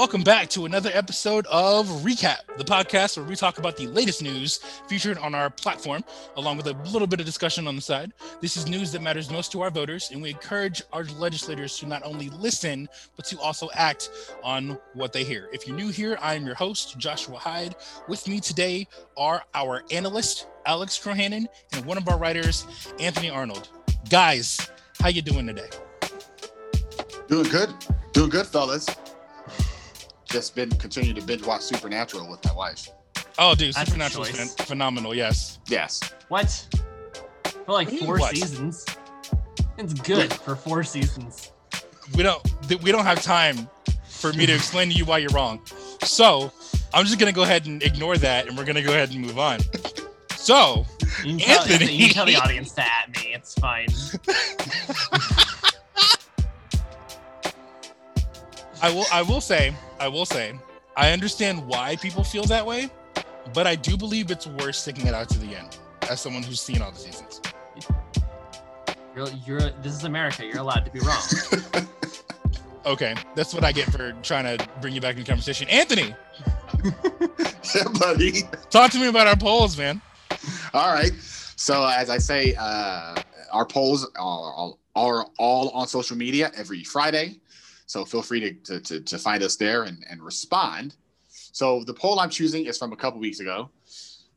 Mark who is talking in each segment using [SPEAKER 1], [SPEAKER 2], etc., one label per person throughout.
[SPEAKER 1] Welcome back to another episode of Recap, the podcast where we talk about the latest news featured on our platform, along with a little bit of discussion on the side. This is news that matters most to our voters, and we encourage our legislators to not only listen, but to also act on what they hear. If you're new here, I am your host, Joshua Hyde. With me today are our analyst, Alex Crohannon, and one of our writers, Anthony Arnold. Guys, how you doing today?
[SPEAKER 2] Doing good. Doing good, fellas just been continuing to binge watch Supernatural with my wife.
[SPEAKER 1] Oh, dude, Supernatural is phenomenal. Yes.
[SPEAKER 2] Yes.
[SPEAKER 3] What? For like four what? seasons. It's good for four seasons.
[SPEAKER 1] We don't. We don't have time for me to explain to you why you're wrong. So I'm just gonna go ahead and ignore that, and we're gonna go ahead and move on. So,
[SPEAKER 3] you tell, Anthony, you tell the audience to at me. It's fine.
[SPEAKER 1] I will. I will say I will say, I understand why people feel that way, but I do believe it's worth sticking it out to the end as someone who's seen all the seasons.
[SPEAKER 3] You're, you're this is America. You're allowed to be wrong.
[SPEAKER 1] okay, that's what I get for trying to bring you back in conversation. Anthony,
[SPEAKER 2] yeah, buddy,
[SPEAKER 1] talk to me about our polls, man.
[SPEAKER 2] All right. So as I say, uh, our polls are, are all on social media every Friday. So feel free to, to, to, to find us there and, and respond. So the poll I'm choosing is from a couple weeks ago.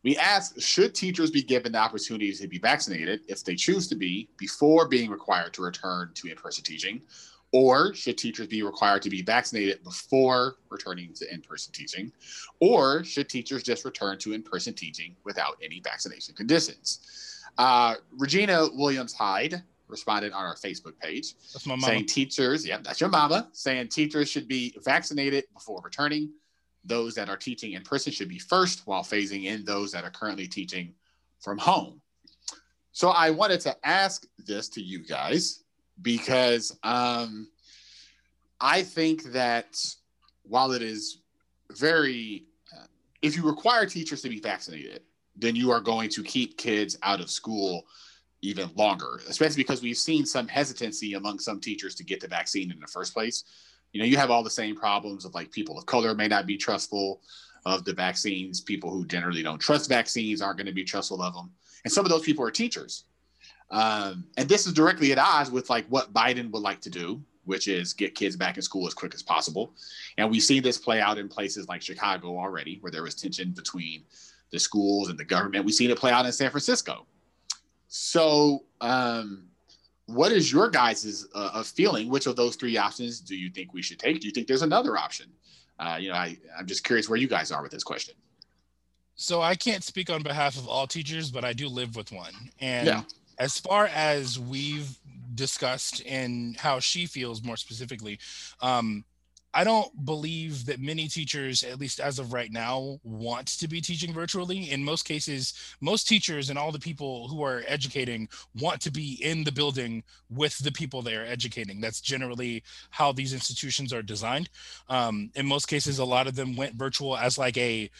[SPEAKER 2] We asked, should teachers be given the opportunity to be vaccinated if they choose to be before being required to return to in-person teaching? Or should teachers be required to be vaccinated before returning to in-person teaching? Or should teachers just return to in-person teaching without any vaccination conditions? Uh, Regina Williams Hyde responded on our Facebook page.
[SPEAKER 1] That's my mama.
[SPEAKER 2] Saying teachers, yeah, that's your mama, saying teachers should be vaccinated before returning. Those that are teaching in person should be first while phasing in those that are currently teaching from home. So I wanted to ask this to you guys because um, I think that while it is very, uh, if you require teachers to be vaccinated, then you are going to keep kids out of school even longer, especially because we've seen some hesitancy among some teachers to get the vaccine in the first place. You know, you have all the same problems of like people of color may not be trustful of the vaccines, people who generally don't trust vaccines aren't going to be trustful of them. And some of those people are teachers. Um, and this is directly at odds with like what Biden would like to do, which is get kids back in school as quick as possible. And we see this play out in places like Chicago already, where there was tension between the schools and the government. We've seen it play out in San Francisco, so, um, what is your guys' uh, feeling? Which of those three options do you think we should take? Do you think there's another option? Uh, you know, I, I'm just curious where you guys are with this question.
[SPEAKER 1] So I can't speak on behalf of all teachers, but I do live with one. And yeah. as far as we've discussed and how she feels more specifically, um, I don't believe that many teachers, at least as of right now, want to be teaching virtually. In most cases, most teachers and all the people who are educating want to be in the building with the people they are educating. That's generally how these institutions are designed. Um, in most cases, a lot of them went virtual as like a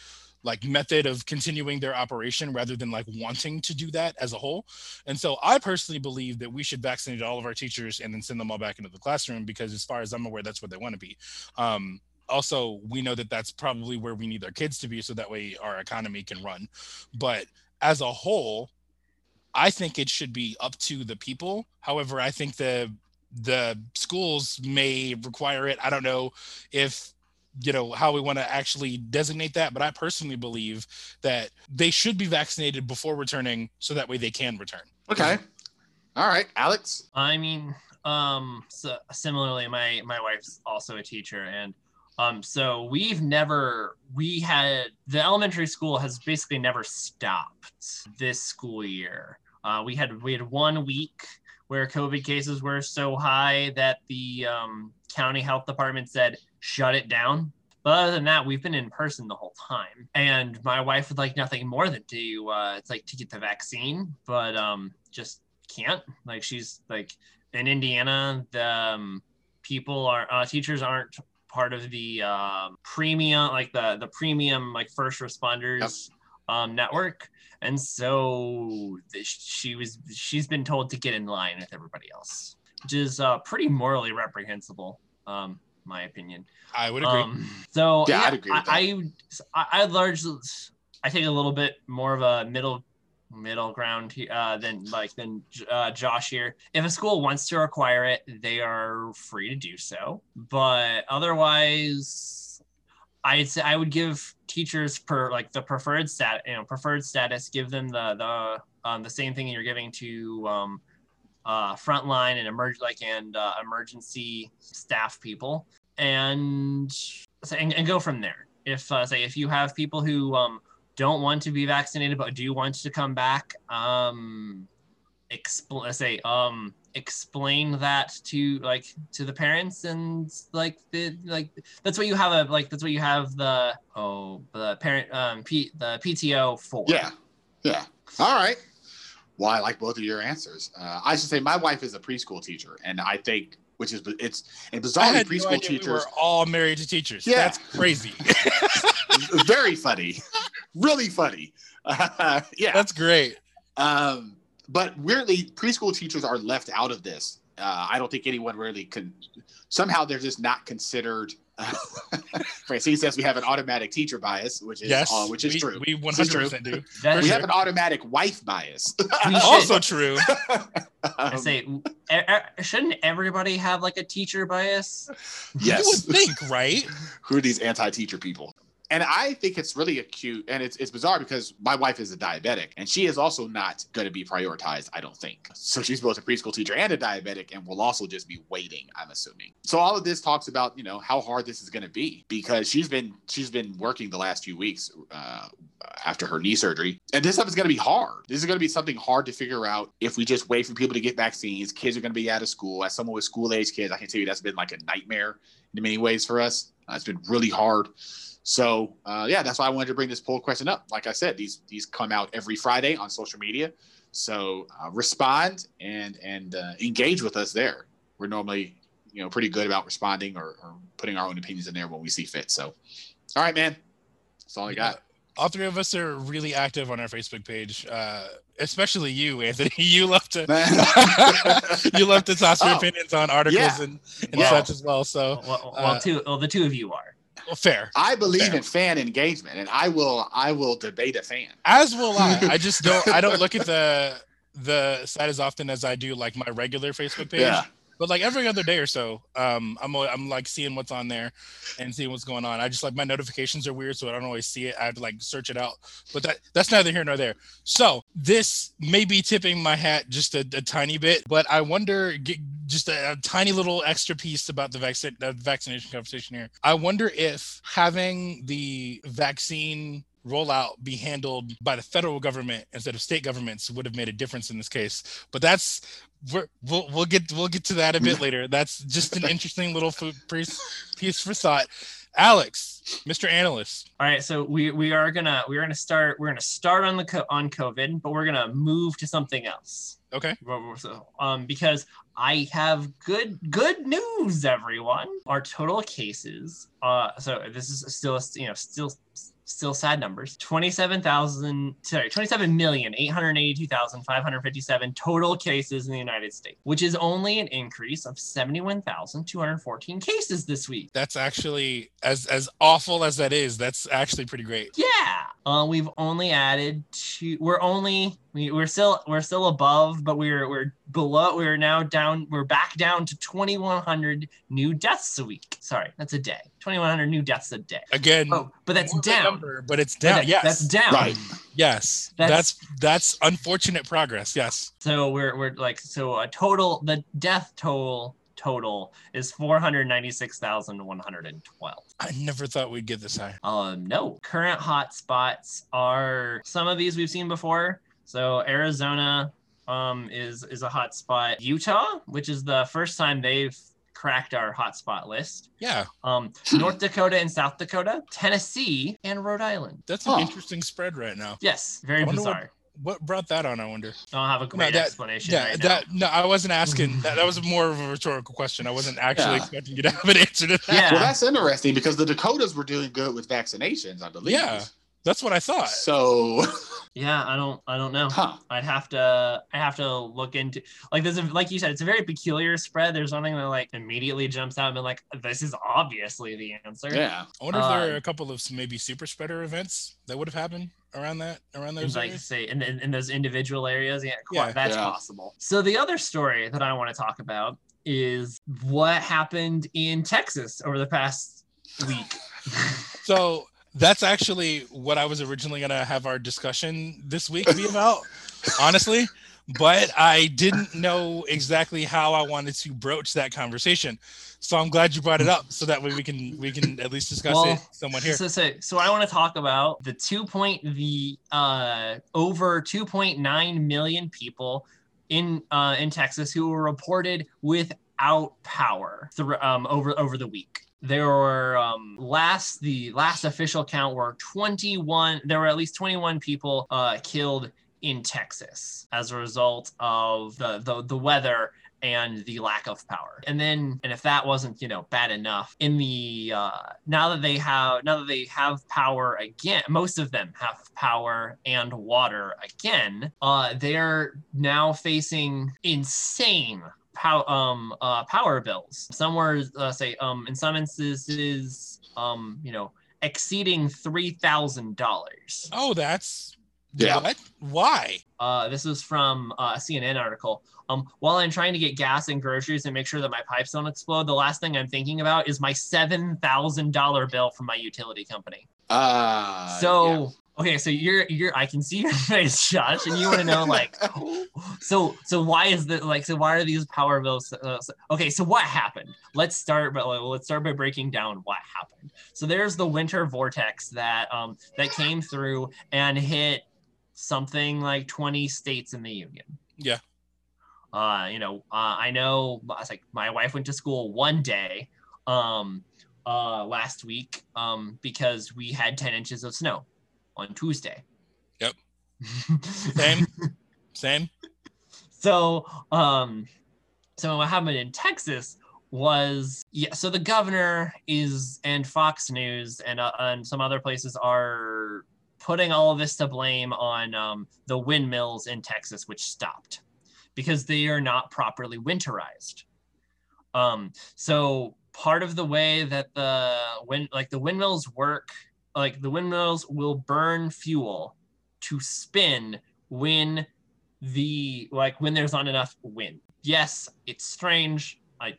[SPEAKER 1] like method of continuing their operation rather than like wanting to do that as a whole. And so I personally believe that we should vaccinate all of our teachers and then send them all back into the classroom because as far as I'm aware, that's where they want to be. Um, also, we know that that's probably where we need our kids to be so that way our economy can run. But as a whole, I think it should be up to the people. However, I think the the schools may require it. I don't know if you know how we want to actually designate that but i personally believe that they should be vaccinated before returning so that way they can return.
[SPEAKER 2] Okay. All right alex?
[SPEAKER 3] I mean um so similarly my my wife's also a teacher and um so we've never we had the elementary school has basically never stopped this school year. Uh, we had we had one week where covid cases were so high that the um, county health department said shut it down. But other than that, we've been in person the whole time. And my wife would like nothing more than to uh, it's like to get the vaccine, but um, just can't. Like she's like in Indiana, the um, people are uh, teachers aren't part of the um, premium like the the premium like first responders yep. um, network and so she was she's been told to get in line with everybody else which is uh, pretty morally reprehensible um, my opinion.
[SPEAKER 1] I would agree.
[SPEAKER 3] Um, so
[SPEAKER 2] Yeah,
[SPEAKER 3] yeah,
[SPEAKER 2] I'd agree
[SPEAKER 3] I, I I largely I take a little bit more of a middle middle ground he- uh, than like than uh, Josh here. If a school wants to require it, they are free to do so. But otherwise, I'd say I would give teachers per like the preferred stat you know preferred status. Give them the the um, the same thing you're giving to um, uh, frontline and emerge like and uh, emergency staff people and and, and go from there. If uh, say if you have people who um, don't want to be vaccinated but do want to come back, um, explain say um explain that to like to the parents and like the like that's what you have a like that's what you have the oh the parent um P, the PTO for
[SPEAKER 2] Yeah. Yeah. All right. Well, I like both of your answers. Uh, I should say my wife is a preschool teacher, and I think, which is it's and bizarrely
[SPEAKER 1] had no
[SPEAKER 2] preschool
[SPEAKER 1] idea we
[SPEAKER 2] teachers
[SPEAKER 1] were all married to teachers.
[SPEAKER 2] Yeah.
[SPEAKER 1] That's crazy.
[SPEAKER 2] very funny, really funny. yeah.
[SPEAKER 1] That's great.
[SPEAKER 2] Um, but weirdly, preschool teachers are left out of this. Uh, I don't think anyone really can. Somehow, they're just not considered. Francine says we have an automatic teacher bias, which is
[SPEAKER 1] Yes,
[SPEAKER 2] uh, which is
[SPEAKER 1] we,
[SPEAKER 2] true.
[SPEAKER 1] We
[SPEAKER 2] This is
[SPEAKER 1] 100% do.
[SPEAKER 3] That-
[SPEAKER 2] We
[SPEAKER 1] sure.
[SPEAKER 2] have an automatic wife bias.
[SPEAKER 3] we
[SPEAKER 1] Also true.
[SPEAKER 3] I
[SPEAKER 2] Um,
[SPEAKER 3] say, e- e- shouldn't everybody have like a teacher bias?
[SPEAKER 2] yes.
[SPEAKER 1] You would think, right?
[SPEAKER 2] who are these anti-teacher people? And I think it's really acute, and it's it's bizarre because my wife is a diabetic, and she is also not going to be prioritized. I don't think so. She's both a preschool teacher and a diabetic, and will also just be waiting. I'm assuming. So all of this talks about you know how hard this is going to be because she's been she's been working the last few weeks uh, after her knee surgery, and this stuff is going to be hard. This is going to be something hard to figure out if we just wait for people to get vaccines. Kids are going to be out of school. As someone with school age kids, I can tell you that's been like a nightmare in many ways for us. Uh, it's been really hard. So uh, yeah, that's why I wanted to bring this poll question up. Like I said, these these come out every Friday on social media. So uh, respond and and uh, engage with us there. We're normally you know pretty good about responding or, or putting our own opinions in there when we see fit. So all right, man. That's all I got.
[SPEAKER 1] All three of us are really active on our Facebook page, uh, especially you, Anthony. You love to you love to toss your
[SPEAKER 2] Oh,
[SPEAKER 1] opinions on articles
[SPEAKER 2] yeah.
[SPEAKER 1] and, and
[SPEAKER 2] Yeah.
[SPEAKER 1] such as well. So
[SPEAKER 3] Well, well,
[SPEAKER 1] uh,
[SPEAKER 3] two, well, the two of you are.
[SPEAKER 1] Well, fair.
[SPEAKER 2] I believe
[SPEAKER 1] Fair.
[SPEAKER 2] in fan engagement, and I will I will debate a fan.
[SPEAKER 1] As will I. I just don't. I don't look at the the site as often as I do like my regular Facebook page.
[SPEAKER 2] Yeah.
[SPEAKER 1] But like every other day or so, um, I'm I'm like seeing what's on there and seeing what's going on. I just like my notifications are weird, so I don't always see it. I have to like search it out. But that that's neither here nor there. So this may be tipping my hat just a, a tiny bit, but I wonder just a, a tiny little extra piece about the vaccine the vaccination conversation here. I wonder if having the vaccine rollout be handled by the federal government instead of state governments would have made a difference in this case. But that's we're, we'll we'll get we'll get to that a bit later. That's just an interesting little piece piece for thought. Alex, Mr. Analyst,
[SPEAKER 3] All right, so we we are gonna we're gonna start we're gonna start on the co- on COVID, but we're gonna move to something else.
[SPEAKER 1] okay,
[SPEAKER 3] So, um, because I have good good news, everyone. Our total cases, uh, so this is still you know still still sad numbers. Twenty seven thousand, sorry, twenty seven million eight hundred eighty two thousand five hundred fifty seven total cases in the United States, which is only an increase of seventy one thousand two hundred fourteen cases this week.
[SPEAKER 1] that's actually as as awful as that is. That's actually pretty great.
[SPEAKER 3] Yeah. Uh, we've only added two. We're only we, we're still we're still above, but we're we're below. We're now down. We're back down to 2,100 new deaths a week. Sorry, that's a day. 2,100 new deaths a day.
[SPEAKER 1] Again,
[SPEAKER 3] Oh, but that's
[SPEAKER 1] more of a
[SPEAKER 3] down.
[SPEAKER 1] number, but it's
[SPEAKER 3] But
[SPEAKER 1] down.
[SPEAKER 3] that-
[SPEAKER 1] yes,
[SPEAKER 3] that's down.
[SPEAKER 2] Right.
[SPEAKER 1] yes,
[SPEAKER 3] That's-
[SPEAKER 1] that's that's unfortunate progress. Yes,
[SPEAKER 3] So we're we're like so a total the death toll total is 496,112.
[SPEAKER 1] I never thought we'd get this high.
[SPEAKER 3] Um, no. Current hotspots are some of these we've seen before. So Arizona um, is is a hotspot. Utah, which is the first time they've cracked our hotspot list.
[SPEAKER 1] Yeah,
[SPEAKER 3] Um, North Dakota and South Dakota, Tennessee, and Rhode Island.
[SPEAKER 1] that's an
[SPEAKER 2] Huh.
[SPEAKER 1] interesting spread right now.
[SPEAKER 3] Yes, very
[SPEAKER 1] I wonder what-
[SPEAKER 3] bizarre.
[SPEAKER 1] What brought that on? I wonder.
[SPEAKER 3] I don't have a great
[SPEAKER 1] that-
[SPEAKER 3] explanation
[SPEAKER 1] Yeah,
[SPEAKER 3] right now.
[SPEAKER 1] no, I wasn't asking. That, that was more of a rhetorical question. I wasn't actually
[SPEAKER 2] Yeah.
[SPEAKER 1] expecting you to have an answer to that.
[SPEAKER 3] Yeah.
[SPEAKER 2] Well, that's interesting because the Dakotas were doing good with vaccinations, I believe.
[SPEAKER 1] Yeah. That's what I thought.
[SPEAKER 2] So
[SPEAKER 3] Yeah, I don't I don't know.
[SPEAKER 2] huh.
[SPEAKER 3] I'd have to I have to look into like there's a, like you said it's a very peculiar spread. There's nothing that like immediately jumps out and be like this is obviously the answer.
[SPEAKER 2] Yeah.
[SPEAKER 1] I wonder if there
[SPEAKER 3] Uh,
[SPEAKER 1] are a couple of maybe super spreader events that would have happened around that around
[SPEAKER 3] In,
[SPEAKER 1] those
[SPEAKER 3] like
[SPEAKER 1] areas.
[SPEAKER 3] say in, in, in those individual areas, yeah,
[SPEAKER 1] Yeah.
[SPEAKER 3] quite, that's
[SPEAKER 2] Yeah.
[SPEAKER 3] possible. So the other story that I want to talk about is what happened in Texas over the past week.
[SPEAKER 1] So that's actually what I was originally gonna have our discussion this week be about, honestly. But I didn't know exactly how I wanted to broach that conversation. So I'm glad you brought it up so that way we can we can at least discuss
[SPEAKER 3] Well,
[SPEAKER 1] it somewhat here.
[SPEAKER 3] So, so, so I want to talk about the two point the uh over 2.9 million people in uh in Texas who were reported without power through um over over the week. There were um last the last official count were 21 there were at least 21 people uh killed in Texas as a result of the the, the weather and the lack of power. And then, and if that wasn't, you know, bad enough, in the uh, now that they have now that they have power again, most of them have power and water again. Uh, they're now facing insane pow- um uh power bills. Some were uh, say um in some instances um you know exceeding three thousand dollars.
[SPEAKER 1] Oh, that's
[SPEAKER 2] Yeah.
[SPEAKER 1] what? Why?
[SPEAKER 3] Uh, this is from uh, a CNN article. Um, while I'm trying to get gas and groceries and make sure that my pipes don't explode, the last thing I'm thinking about is my seven thousand dollar bill from my utility company.
[SPEAKER 2] Uh
[SPEAKER 3] so
[SPEAKER 2] yeah.
[SPEAKER 3] Okay, so you're you're I can see your face, Josh, and you want to know like, so so why is that like so why are these power bills? Uh, so- okay, so what happened? Let's start, but let's start by breaking down what happened. So there's the winter vortex that um that came through and hit something like 20 states in the union.
[SPEAKER 1] Yeah.
[SPEAKER 3] Uh, you know, uh, I know I was like my wife went to school one day um uh last week um because we had 10 inches of snow on Tuesday.
[SPEAKER 1] Yep. Same. Same.
[SPEAKER 3] so um so what happened in texas was yeah so the governor is and fox news and uh, and some other places are putting all of this to blame on um, the windmills in texas which stopped because they are not properly winterized um so part of the way that the wind like the windmills work like the windmills will burn fuel to spin when the like when there's not enough wind. Yes, it's strange. I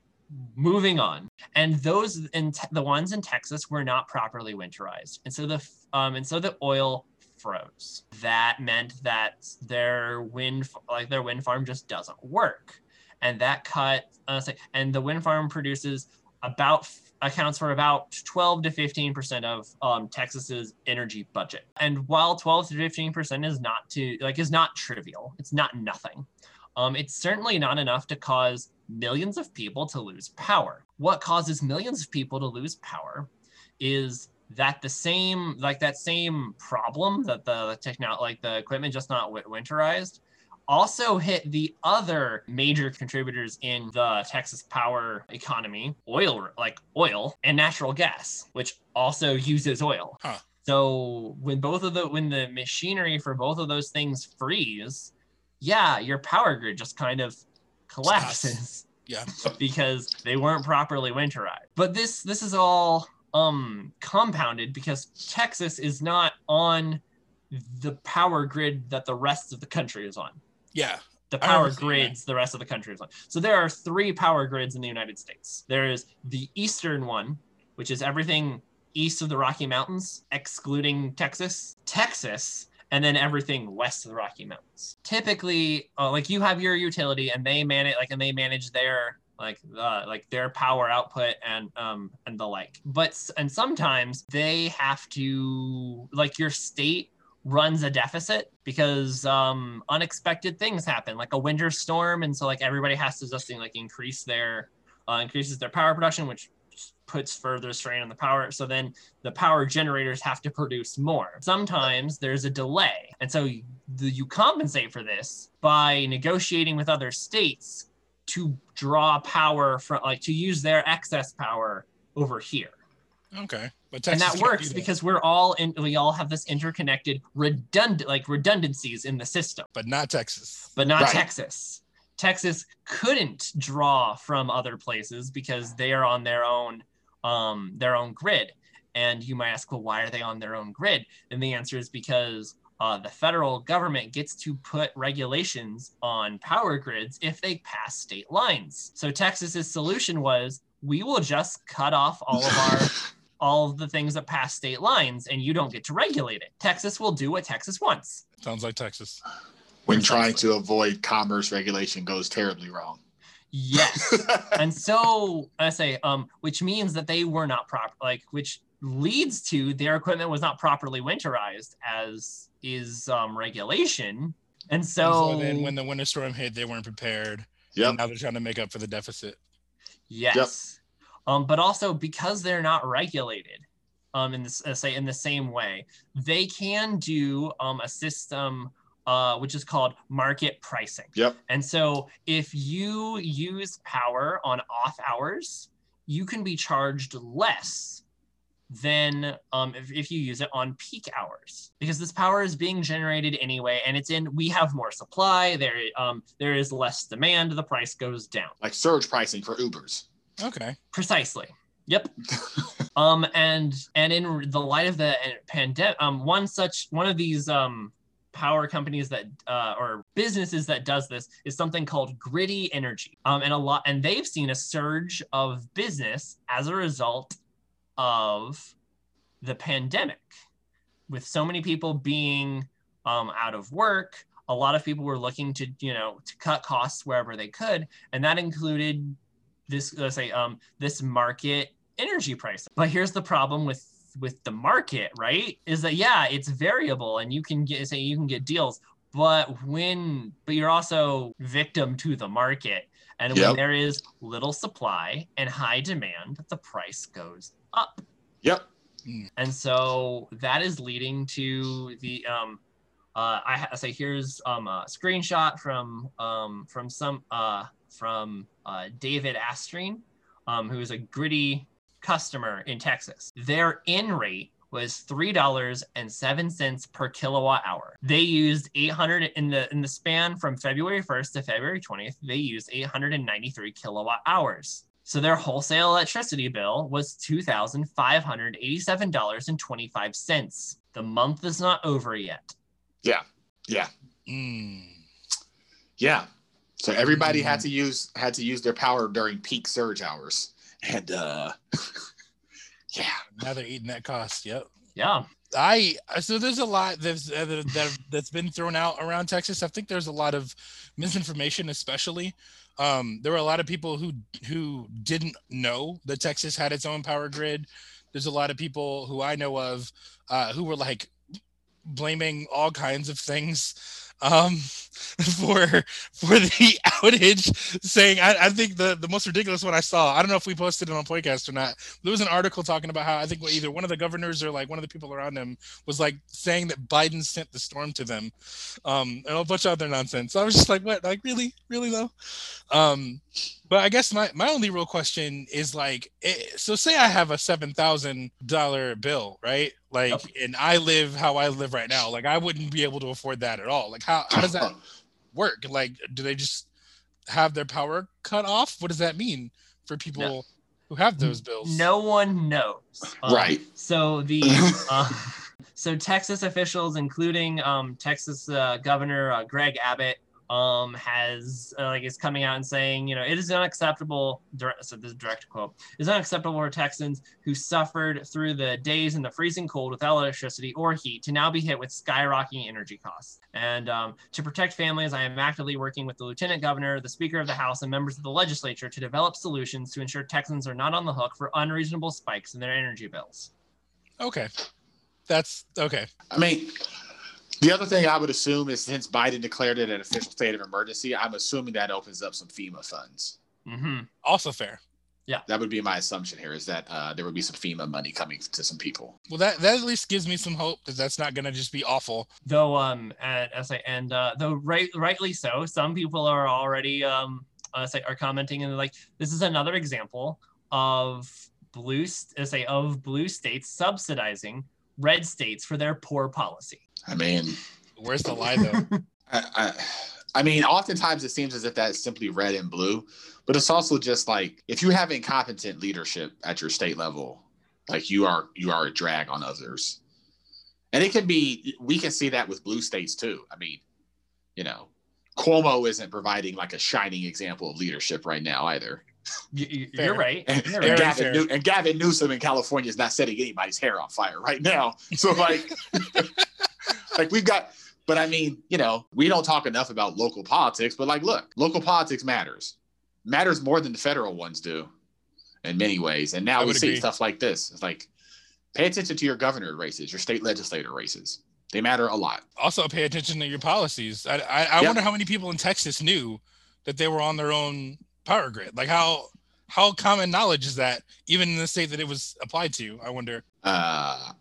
[SPEAKER 3] moving on. And those in te- the ones in Texas were not properly winterized, and so the um and so the oil froze. That meant that their wind like their wind farm just doesn't work, and that cut uh, and the wind farm produces about accounts for about 12 to 15 percent of um, Texas's energy budget. And while 12 to 15 percent is not to like is not trivial, it's not nothing. Um, it's certainly not enough to cause millions of people to lose power. What causes millions of people to lose power is that the same like that same problem that the techno like the equipment just not winterized also hit the other major contributors in the Texas power economy, oil like oil and natural gas, which also uses oil.
[SPEAKER 1] Huh.
[SPEAKER 3] So when both of the when the machinery for both of those things freeze, yeah, your power grid just kind of collapses
[SPEAKER 1] Yeah.
[SPEAKER 3] because they weren't properly winterized. But this this is all um compounded because Texas is not on the power grid that the rest of the country is on.
[SPEAKER 1] Yeah.
[SPEAKER 3] The power
[SPEAKER 1] that.
[SPEAKER 3] grids the rest of the country is on. So there are three power grids in the United States. There is the eastern one, which is everything east of the Rocky Mountains, excluding Texas, Texas, and then everything west of the Rocky Mountains. Typically, uh, like you have your utility, and they manage like and they manage their like uh, like their power output and um and the like. But and sometimes they have to like your state runs a deficit because um unexpected things happen like a winter storm. And so like everybody has to just like increase their uh, increases their power production which puts further strain on the power. So then the power generators have to produce more. Sometimes there's a delay. And so you, you compensate for this by negotiating with other states to draw power from like to use their excess power over here.
[SPEAKER 1] Okay,
[SPEAKER 3] and that works because we're all in. We all have this interconnected, redundant, like redundancies in the system,
[SPEAKER 1] but not Texas.
[SPEAKER 3] but not
[SPEAKER 2] Right.
[SPEAKER 3] Texas. Texas couldn't draw from other places because they are on their own, um, their own grid. And you might ask, well, why are they on their own grid? And the answer is because uh, the federal government gets to put regulations on power grids if they pass state lines. So Texas's solution was, we will just cut off all of our all of the things that pass state lines, and you don't get to regulate it. Texas will do what Texas wants.
[SPEAKER 1] Sounds like Texas.
[SPEAKER 2] when trying to avoid commerce regulation goes terribly wrong.
[SPEAKER 3] Yes. and so I say, um, which means that they were not proper, like, which leads to their equipment was not properly winterized, as is um, regulation. And
[SPEAKER 1] And
[SPEAKER 3] so,
[SPEAKER 1] then when the winter storm hit, they weren't prepared. Yeah. Now they're trying to make up for the deficit.
[SPEAKER 3] yes, um, but also because they're not regulated, um, in this uh, say in the same way, they can do um, a system. Uh, which is called market pricing.
[SPEAKER 2] Yep.
[SPEAKER 3] And so if you use power on off hours, you can be charged less than um, if, if you use it on peak hours because this power is being generated anyway and it's in we have more supply there um, there is less demand the price goes down
[SPEAKER 2] Like surge pricing for Ubers.
[SPEAKER 1] Okay.
[SPEAKER 3] precisely. Yep. Um and and in the light of the pandemic um one such one of these um power companies that uh, or businesses that does this is something called Griddy Energy. Um and a lot and they've seen a surge of business as a result of the pandemic. With so many people being um, out of work a lot of people were looking to you know to cut costs wherever they could and that included this let's say um this market energy price. But here's the problem with with the market right? Is that yeah it's variable and you can get say you can get deals but when but you're also victim to the market. And
[SPEAKER 2] Yep.
[SPEAKER 3] when there is little supply and high demand the price goes up.
[SPEAKER 2] Yep.
[SPEAKER 3] and so that is leading to the um uh i ha- say here's um a screenshot from um from some uh from uh david astreen um who is a Griddy customer in texas their in rate was three dollars and seven cents per kilowatt hour. They used 800 in the in the span from February 1st to February 20th. They used 893 kilowatt hours. So their wholesale electricity bill was two thousand five hundred eighty-seven dollars and twenty-five cents. The month is not over yet.
[SPEAKER 2] Yeah. Yeah.
[SPEAKER 1] Mm.
[SPEAKER 2] Yeah. So everybody had to use had to use their power during peak surge hours. And uh yeah.
[SPEAKER 1] Now they're eating that cost. Yep.
[SPEAKER 3] Yeah,
[SPEAKER 1] I so there's a lot that's uh, that, that that's been thrown out around Texas. I think there's a lot of misinformation, especially. Um, there were a lot of people who who didn't know that Texas had its own power grid. There's a lot of people who I know of uh, who were like blaming all kinds of things um, for for the outage, saying I, I think the the most ridiculous one I saw. I don't know if we posted it on podcast or not. There was an article talking about how I think either one of the governors or like one of the people around him was like saying that Biden sent the storm to them, um, and a bunch of other nonsense. So I was just like, what? Like really, really though? Um, but I guess my my only real question is like, it, so say I have a seven thousand dollar bill, right? Like,
[SPEAKER 3] Yep.
[SPEAKER 1] and I live how I live right now. Like, I wouldn't be able to afford that at all. Like, how how does that work? Like, do they just have their power cut off? What does that mean for people who have those bills?
[SPEAKER 3] no one knows. Um,
[SPEAKER 2] Right.
[SPEAKER 3] So the uh, so Texas officials, including um, Texas uh, Governor uh, Greg Abbott, um, has uh, like is coming out and saying, you know, it is unacceptable. Direct, so this is a direct quote: "It is unacceptable for Texans who suffered through the days in the freezing cold without electricity or heat to now be hit with skyrocketing energy costs. And um, to protect families, I am actively working with the Lieutenant Governor, the Speaker of the House, and members of the Legislature to develop solutions to ensure Texans are not on the hook for unreasonable spikes in their energy bills."
[SPEAKER 1] Okay, that's okay.
[SPEAKER 2] I mean, the other thing I would assume is since Biden declared it an official state of emergency, I'm assuming that opens up some FEMA funds.
[SPEAKER 3] hmm
[SPEAKER 1] Also fair.
[SPEAKER 2] Yeah, that would be my assumption here is that uh, there would be some FEMA money coming to some people.
[SPEAKER 1] Well, that that at least gives me some hope that that's not going to just be awful.
[SPEAKER 3] though um and as I and uh though right rightly so some people are already um uh, say are commenting and they're like this is another example of blue say of blue states subsidizing red states for their poor policy.
[SPEAKER 2] I mean,
[SPEAKER 1] where's the lie though?
[SPEAKER 2] I, I, I mean, oftentimes it seems as if that's simply red and blue, but it's also just like if you have incompetent leadership at your state level, like you are you are a drag on others. And it can be we can see that with blue states too. I mean, you know, Cuomo isn't providing like a shining example of leadership right now either.
[SPEAKER 3] You, are right.
[SPEAKER 2] And,
[SPEAKER 3] you're
[SPEAKER 2] and, Gavin New, and, Gavin Newsom in California is not setting anybody's hair on fire right now. So like, like we've got, but I mean, you know, we don't talk enough about local politics. But like, look, local politics matters, matters more than the federal ones do, in many ways. And now we see agree. stuff like this. It's like, pay attention to your governor races, your state legislator races. They matter a lot.
[SPEAKER 1] Also, pay attention to your policies. I I, I yep. wonder how many people in Texas knew that they were on their own power grid. Like how how common knowledge is that, even in the state that it was applied to? I wonder.
[SPEAKER 2] Uh,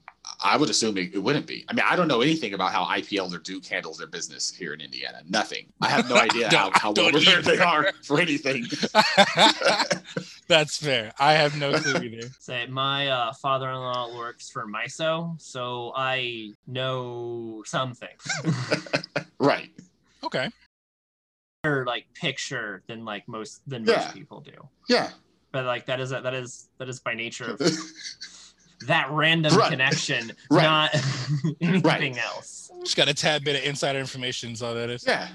[SPEAKER 2] I would assume it, it, wouldn't be. I mean, I don't know anything about how IPL or Duke handles their business here in Indiana. Nothing. I have no idea how, how well prepared they are for anything.
[SPEAKER 1] That's fair. I have no clue either.
[SPEAKER 3] Say, my uh, father-in-law works for MISO, so I know some things.
[SPEAKER 2] right.
[SPEAKER 1] Okay
[SPEAKER 3] like picture than like most than yeah. most people do.
[SPEAKER 2] Yeah.
[SPEAKER 3] But like that is a, that is that is by nature of that random right. connection, right. not anything right. else.
[SPEAKER 1] Just got a tad bit of insider information, is all that is.
[SPEAKER 2] Yeah.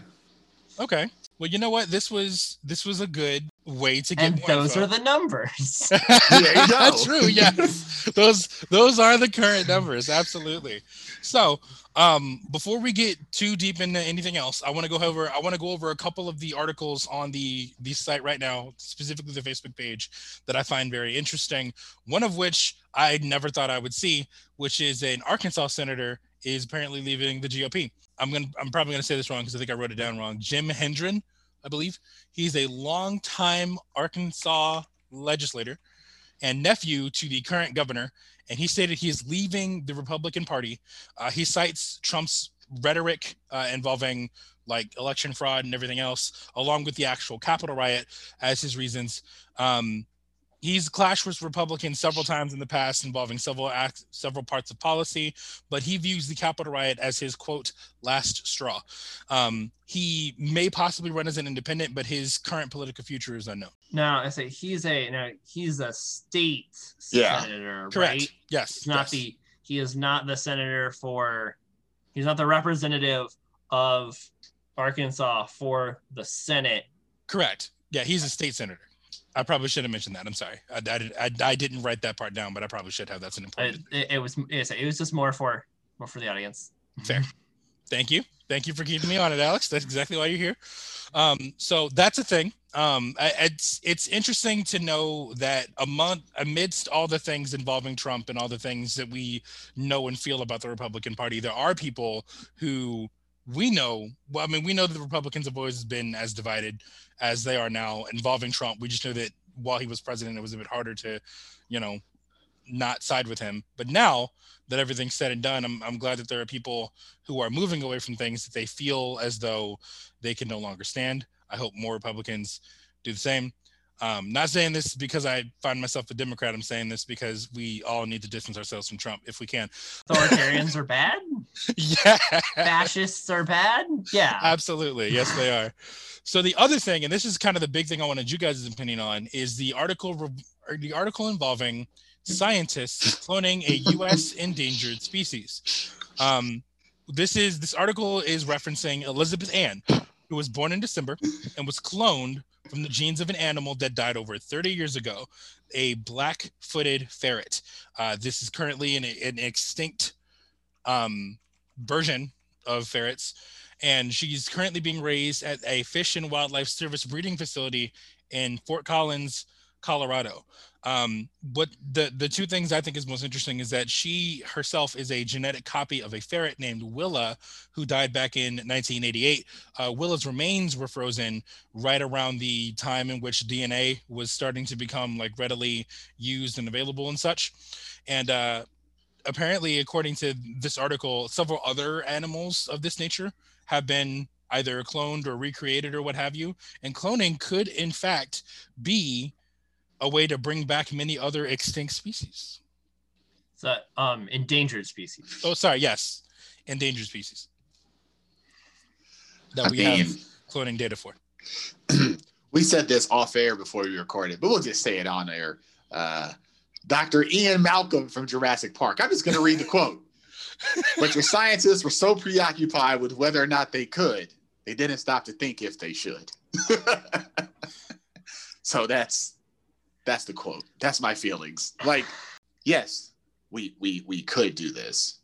[SPEAKER 1] Okay. Well, you know what? This was this was a good way to get.
[SPEAKER 3] And those info. are the numbers.
[SPEAKER 1] That's true. Yes, those those are the current numbers. Absolutely. So, um, before we get too deep into anything else, I want to go over. I want to go over a couple of the articles on the the site right now, specifically the Facebook page, that I find very interesting. One of which I never thought I would see, which is an Arkansas senator is apparently leaving the GOP. I'm gonna. I'm probably gonna say this wrong because I think I wrote it down wrong. Jim Hendren, I believe. He's a longtime Arkansas legislator and nephew to the current governor and he stated he is leaving the Republican Party. Uh, he cites Trump's rhetoric uh, involving like election fraud and everything else, along with the actual Capitol riot, as his reasons. Um, he's clashed with Republicans several times in the past involving several acts, several parts of policy, but he views the Capitol riot as his quote last straw. Um, he may possibly run as an independent, but his current political future is unknown.
[SPEAKER 3] No, I say he's a no, he's a state yeah. senator,
[SPEAKER 1] correct?
[SPEAKER 3] Right?
[SPEAKER 1] Yes,
[SPEAKER 3] he's not
[SPEAKER 1] yes.
[SPEAKER 3] the he is not the senator for he's not the representative of Arkansas for the Senate.
[SPEAKER 1] Correct. Yeah, he's a state senator. I probably should have mentioned that. I'm sorry. I, I, I, I didn't write that part down, but I probably should have. That's an important.
[SPEAKER 3] It, it, it was it was just more for more for the audience.
[SPEAKER 1] Fair. Thank you. Thank you for keeping me on it, Alex. That's exactly why you're here. Um, so that's a thing. Um, it's it's interesting to know that among amidst all the things involving Trump and all the things that we know and feel about the Republican Party, there are people who we know. Well, I mean, we know that the Republicans have always been as divided as they are now involving Trump. We just know that while he was president, it was a bit harder to, you know, not side with him. But now that everything's said and done, I'm, I'm glad that there are people who are moving away from things that they feel as though they can no longer stand. I hope more Republicans do the same. Um, not saying this because I find myself a Democrat. I'm saying this because we all need to distance ourselves from Trump if we can.
[SPEAKER 3] Authoritarians are bad.
[SPEAKER 1] Yeah.
[SPEAKER 3] Fascists are bad. Yeah.
[SPEAKER 1] Absolutely. Yes, they are. So the other thing, and this is kind of the big thing I wanted you guys' opinion on, is the article the article involving scientists cloning a U.S. endangered species. Um, this is this article is referencing Elizabeth Ann, who was born in December and was cloned from the genes of an animal that died over 30 years ago, a black-footed ferret. Uh, this is currently an, an extinct um, version of ferrets, and she's currently being raised at a Fish and Wildlife Service breeding facility in Fort Collins, Colorado. Um, what the the two things I think is most interesting is that she herself is a genetic copy of a ferret named Willa, who died back in 1988. Uh, Willa's remains were frozen right around the time in which DNA was starting to become like readily used and available and such. And uh, apparently, according to this article, several other animals of this nature have been either cloned or recreated or what have you. And cloning could, in fact, be a way to bring back many other extinct species.
[SPEAKER 3] So, um, endangered species.
[SPEAKER 1] Oh, sorry. Yes, endangered species that
[SPEAKER 2] I
[SPEAKER 1] we
[SPEAKER 2] mean-
[SPEAKER 1] have cloning data for.
[SPEAKER 2] we said this off air before we recorded, but we'll just say it on air. Uh, Dr. Ian Malcolm from Jurassic Park. I'm just going to read the quote. but your scientists were so preoccupied with whether or not they could, they didn't stop to think if they should. so that's that's the quote. That's my feelings. Like, yes, we we we could do this,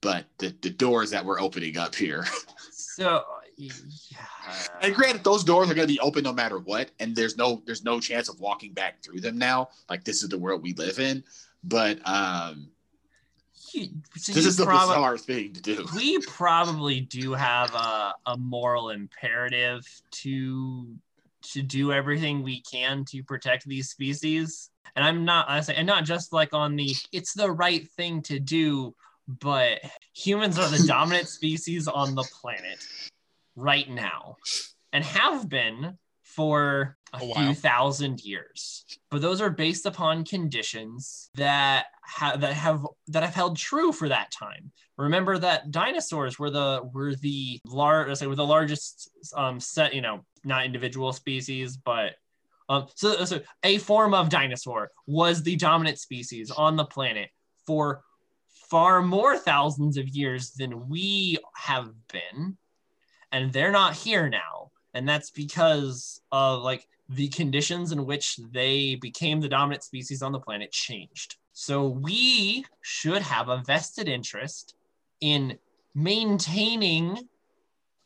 [SPEAKER 2] but the the doors that we're opening up here
[SPEAKER 3] So, yeah.
[SPEAKER 2] and granted, those doors are going to be open no matter what, and there's no there's no chance of walking back through them now. Like this is the world we live in, but um,
[SPEAKER 3] You- so
[SPEAKER 2] this is the
[SPEAKER 3] prob-
[SPEAKER 2] bizarre thing to do.
[SPEAKER 3] we probably do have a, a moral imperative to to do everything we can to protect these species. And i'm not i say and not just like on the it's the right thing to do but humans are the dominant species on the planet right now and have been for a, few thousand years. But those are based upon conditions that have that have that have held true for that time. Remember that dinosaurs were the were the large say were the largest um set you know not individual species but um so, so a form of dinosaur was the dominant species on the planet for far more thousands of years than we have been. And they're not here now. And that's because of like the conditions in which they became the dominant species on the planet changed. So we should have a vested interest in maintaining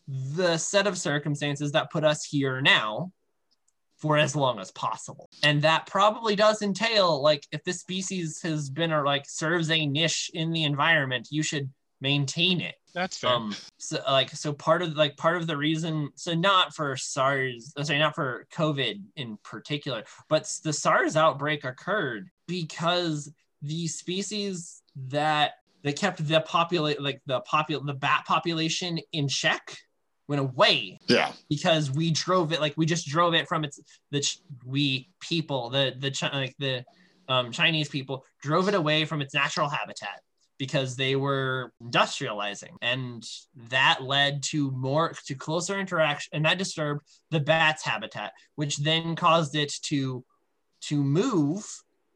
[SPEAKER 3] the set of circumstances that put us here now for as long as possible. And that probably does entail like if this species has been or like serves a niche in the environment, you should maintain it.
[SPEAKER 1] That's fair.
[SPEAKER 3] Um so like so part of like part of the reason so not for SARS, sorry, not for COVID in particular, but the SARS outbreak occurred because the species that that kept the populate like the popul the bat population in check went away
[SPEAKER 2] Yeah,
[SPEAKER 3] because we drove it like we just drove it from its the we people the the like the um, Chinese people drove it away from its natural habitat because they were industrializing. And that led to more to closer interaction and that disturbed the bat's habitat which then caused it to to move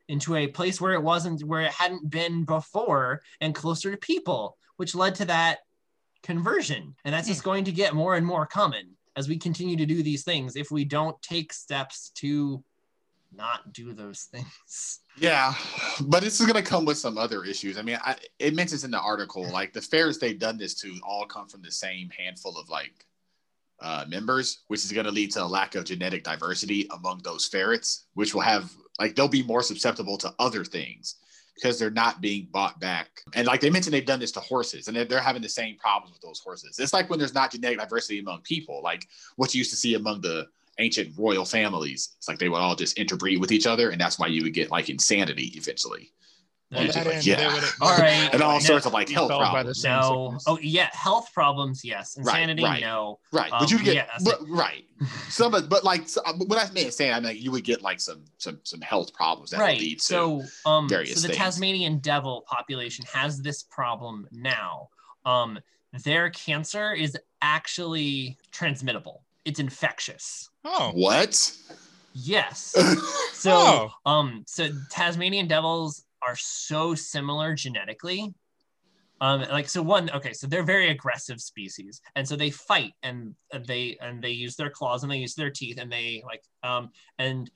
[SPEAKER 3] into a place where it wasn't where it hadn't been before and closer to people which led to that conversion. And that's just going to get more and more common as we continue to do these things if we don't take steps to not do those things.
[SPEAKER 2] Yeah, but this is going to come with some other issues. I mean, I, it mentions in the article like the fairs they've done this to all come from the same handful of like uh, members, which is going to lead to a lack of genetic diversity among those ferrets, which will have like they'll be more susceptible to other things because they're not being bought back. And like they mentioned, they've done this to horses, and they're, they're having the same problems with those horses. It's like when there's not genetic diversity among people, like what you used to see among the ancient royal families. It's like they would all just interbreed with each other, and that's why you would get like insanity eventually,
[SPEAKER 1] Well,
[SPEAKER 2] Yeah.
[SPEAKER 1] that end,
[SPEAKER 2] Yeah.
[SPEAKER 1] they would-
[SPEAKER 3] All right.
[SPEAKER 2] and all
[SPEAKER 3] No.
[SPEAKER 2] sorts of like health
[SPEAKER 1] Felled by the
[SPEAKER 2] problems.
[SPEAKER 3] no oh yeah health problems yes insanity
[SPEAKER 2] right.
[SPEAKER 3] no
[SPEAKER 2] Right,
[SPEAKER 3] Um,
[SPEAKER 2] but you get
[SPEAKER 3] yeah,
[SPEAKER 2] but, right. Some, of- but like so, what I meant saying, I mean, you would get like some some some health problems that would
[SPEAKER 3] right
[SPEAKER 2] lead to.
[SPEAKER 3] so um
[SPEAKER 2] various
[SPEAKER 3] so the
[SPEAKER 2] things.
[SPEAKER 3] tasmanian devil population has this problem now um their cancer is actually transmittable it's infectious
[SPEAKER 1] Oh,
[SPEAKER 2] what?
[SPEAKER 3] yes so
[SPEAKER 1] Oh.
[SPEAKER 3] um so tasmanian devils are so similar genetically um like so one okay so they're very aggressive species and so they fight and they and they use their claws and they use their teeth and they like um and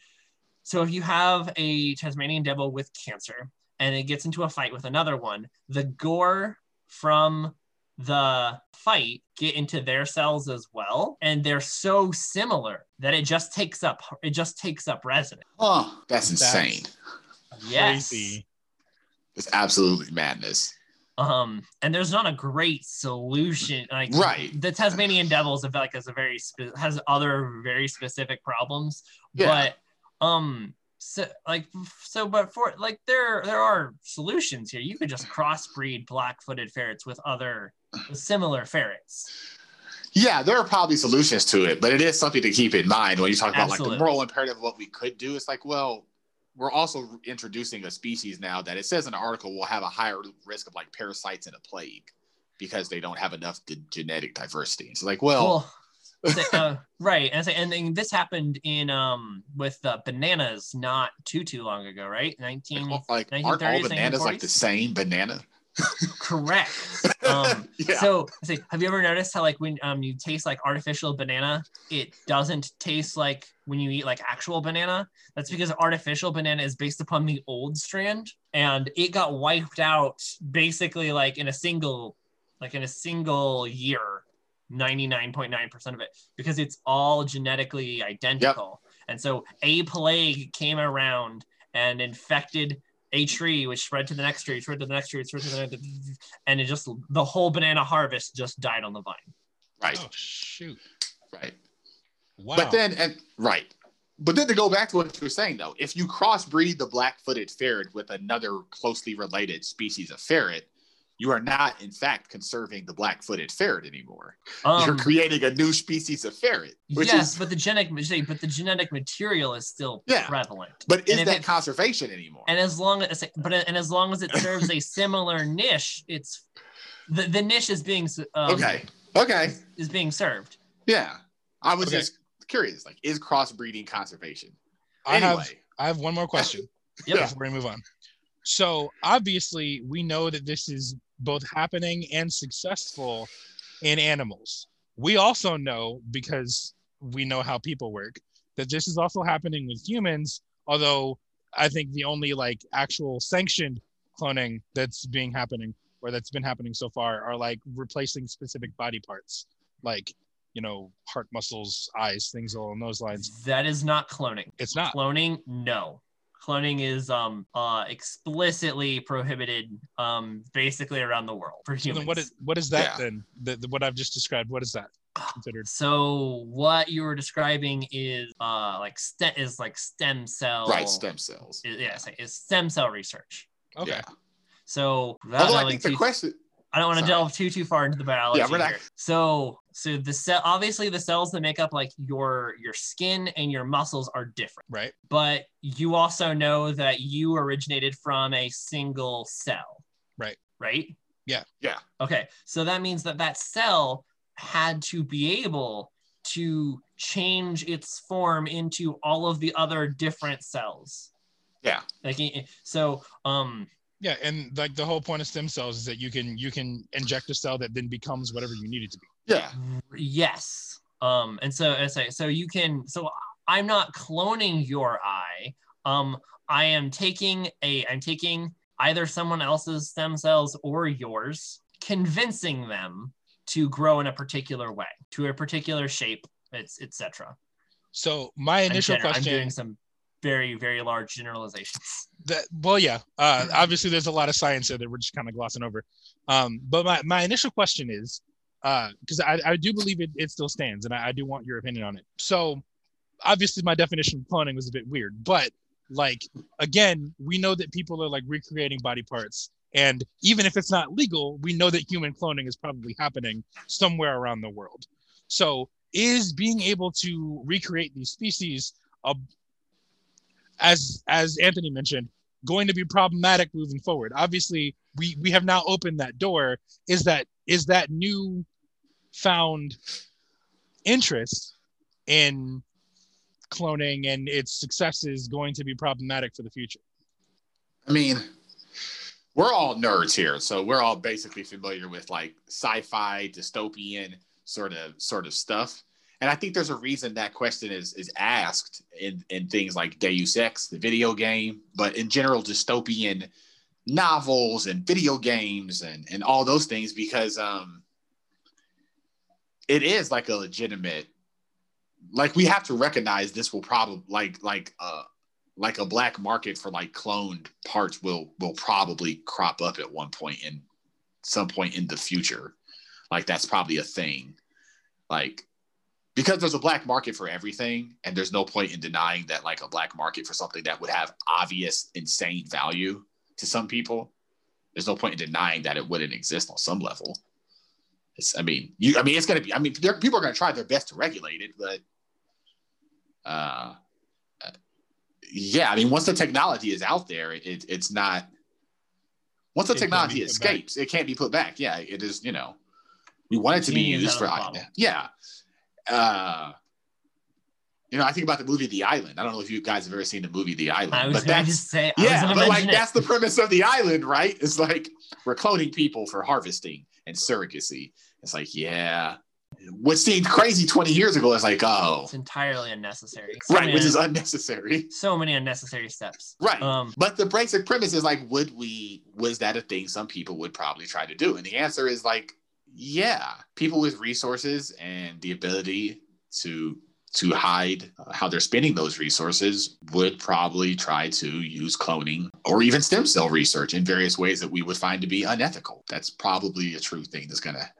[SPEAKER 3] so if you have a tasmanian devil with cancer and it gets into a fight with another one the gore from the fight get into their cells as well and they're so similar that it just takes up it just takes up residence
[SPEAKER 2] Oh, that's
[SPEAKER 1] That's-
[SPEAKER 2] insane.
[SPEAKER 3] yes
[SPEAKER 1] crazy.
[SPEAKER 2] It's absolutely madness.
[SPEAKER 3] um and there's not a great solution like
[SPEAKER 2] Right.
[SPEAKER 3] the tasmanian devils have like has a very spe- has other very specific problems
[SPEAKER 2] Yeah.
[SPEAKER 3] but um so like so but for like there there are solutions here you could just crossbreed black-footed ferrets with other similar ferrets
[SPEAKER 2] Yeah, there are probably solutions to it, but it is something to keep in mind when you talk about
[SPEAKER 3] Absolutely.
[SPEAKER 2] like the moral imperative of what we could do. It's like, well, we're also introducing a species now that it says in the article will have a higher risk of like parasites and a plague because they don't have enough genetic diversity. It's like, well,
[SPEAKER 3] Well, uh, right, and, say, and then this happened in um with uh, bananas not too too long ago, right? Nineteen.
[SPEAKER 2] like, like aren't all
[SPEAKER 3] 1930s,
[SPEAKER 2] bananas like the same banana?
[SPEAKER 3] Correct. Um,
[SPEAKER 2] yeah.
[SPEAKER 3] So, say, have you ever noticed how like when um you taste like artificial banana, it doesn't taste like when you eat like actual banana? That's because artificial banana is based upon the old strand, and it got wiped out basically like in a single, like in a single year. 99.9% of it because it's all genetically identical. And so a plague came around and infected a tree, which spread to the next tree, spread to the next tree, spread to the next, and it just the whole banana harvest just died on the vine.
[SPEAKER 2] right,
[SPEAKER 1] Oh shoot!
[SPEAKER 2] right.
[SPEAKER 1] Wow.
[SPEAKER 2] But then, and right. But then to go back to what you were saying though, if you crossbreed the black-footed ferret with another closely related species of ferret, you are not in fact conserving the black-footed ferret anymore. You're
[SPEAKER 3] Um,
[SPEAKER 2] creating a new species of ferret, which
[SPEAKER 3] yes,
[SPEAKER 2] is
[SPEAKER 3] but the genetic but the genetic material is still
[SPEAKER 2] Yeah.
[SPEAKER 3] prevalent.
[SPEAKER 2] but is
[SPEAKER 3] and
[SPEAKER 2] that
[SPEAKER 3] it-
[SPEAKER 2] conservation anymore?
[SPEAKER 3] And as long as but and as long as it serves a similar niche, it's the, the niche is being um,
[SPEAKER 2] okay. Okay.
[SPEAKER 3] is being served.
[SPEAKER 2] Yeah. I was
[SPEAKER 1] Okay.
[SPEAKER 2] just curious. Like, is crossbreeding conservation?
[SPEAKER 1] I have I have one more question
[SPEAKER 3] Yep.
[SPEAKER 1] Before we move on. So obviously, we know that this is both happening and successful in animals. We also know because we know how people work that this is also happening with humans. Although I think the only like actual sanctioned cloning that's being happening or that's been happening so far are like replacing specific body parts, like you know heart muscles, eyes, things along those lines.
[SPEAKER 3] That is not cloning.
[SPEAKER 1] It's not.
[SPEAKER 3] Cloning, no. Cloning is um uh explicitly prohibited um basically around the world for
[SPEAKER 1] So
[SPEAKER 3] humans.
[SPEAKER 1] then what is what is that
[SPEAKER 2] Yeah.
[SPEAKER 1] then? The, the- what I've just described. What is that considered?
[SPEAKER 3] so what you were describing is uh like stem is like stem cell
[SPEAKER 2] Right. Stem cells.
[SPEAKER 3] is, yes, it's stem cell research.
[SPEAKER 1] Okay.
[SPEAKER 2] Yeah.
[SPEAKER 3] So without
[SPEAKER 2] Although I think the question,
[SPEAKER 3] I don't want to delve too too far into the biology.
[SPEAKER 2] Yeah, we're not-
[SPEAKER 3] here. So so the cell obviously the cells that make up like your your skin and your muscles are different.
[SPEAKER 1] Right.
[SPEAKER 3] But you also know that you originated from a single cell.
[SPEAKER 1] Right.
[SPEAKER 3] Right?
[SPEAKER 1] Yeah.
[SPEAKER 2] Yeah.
[SPEAKER 3] Okay. So that means that that cell had to be able to change its form into all of the other different cells.
[SPEAKER 2] Yeah.
[SPEAKER 3] Like so um
[SPEAKER 1] Yeah, and like the whole point of stem cells is that you can you can inject a cell that then becomes whatever you need it to be.
[SPEAKER 2] yeah.
[SPEAKER 3] Yes. Um, and so as I so you can so I'm not cloning your eye. Um, I am taking a I'm taking either someone else's stem cells or yours, convincing them to grow in a particular way, to a particular shape, it's etc.
[SPEAKER 1] So my
[SPEAKER 3] I'm,
[SPEAKER 1] initial
[SPEAKER 3] gener- I'm
[SPEAKER 1] question
[SPEAKER 3] doing some very very large generalizations.
[SPEAKER 1] that well yeah uh, obviously there's a lot of science there that we're just kind of glossing over. Um, but my, my initial question is because I, I do believe it, it still stands and I, I do want your opinion on it. So obviously my definition of cloning was a bit weird but like again we know that people are like recreating body parts and even if it's not legal we know that human cloning is probably happening somewhere around the world. So is being able to recreate these species a, as as Anthony mentioned, going to be problematic moving forward. Obviously, we we have now opened that door. Is that is that new found interest in cloning and its successes going to be problematic for the future?
[SPEAKER 2] I mean, we're all nerds here, so we're all basically familiar with like sci-fi, dystopian sort of sort of stuff. And I think there's a reason that question is is asked in, in things like Deus Ex, the video game, but in general, dystopian novels and video games and, and all those things, because um it is like a legitimate like we have to recognize this will probably like like uh like a black market for like cloned parts will will probably crop up at one point in some point in the future. Like that's probably a thing. Like because there's a black market for everything and there's no point in denying that like a black market for something that would have obvious insane value to some people there's no point in denying that it wouldn't exist on some level It's, I mean, you. I mean, it's going to be. I mean, people are going to try their best to regulate it, but uh, yeah. I mean, once the technology is out there, it, it's not. Once the it technology escapes, back. it can't be put back. Yeah, it is. You know, we want it to be used for. Yeah. Uh, you know, I think about the movie The Island. I don't know if you guys have ever seen the movie The Island.
[SPEAKER 3] I was but that's, just say,
[SPEAKER 2] yeah, but like it. that's the premise of The Island, right? It's like we're cloning people for harvesting and surrogacy. It's like, yeah. What seemed crazy 20 years ago is like, oh.
[SPEAKER 3] It's entirely unnecessary.
[SPEAKER 2] So right, which is unnecessary.
[SPEAKER 3] So many unnecessary steps.
[SPEAKER 2] Right. Um, but the basic premise is like, would we, was that a thing some people would probably try to do? And the answer is like, yeah. People with resources and the ability to to hide uh, how they're spending those resources would probably try to use cloning or even stem cell research in various ways that we would find to be unethical. That's probably a true thing that's gonna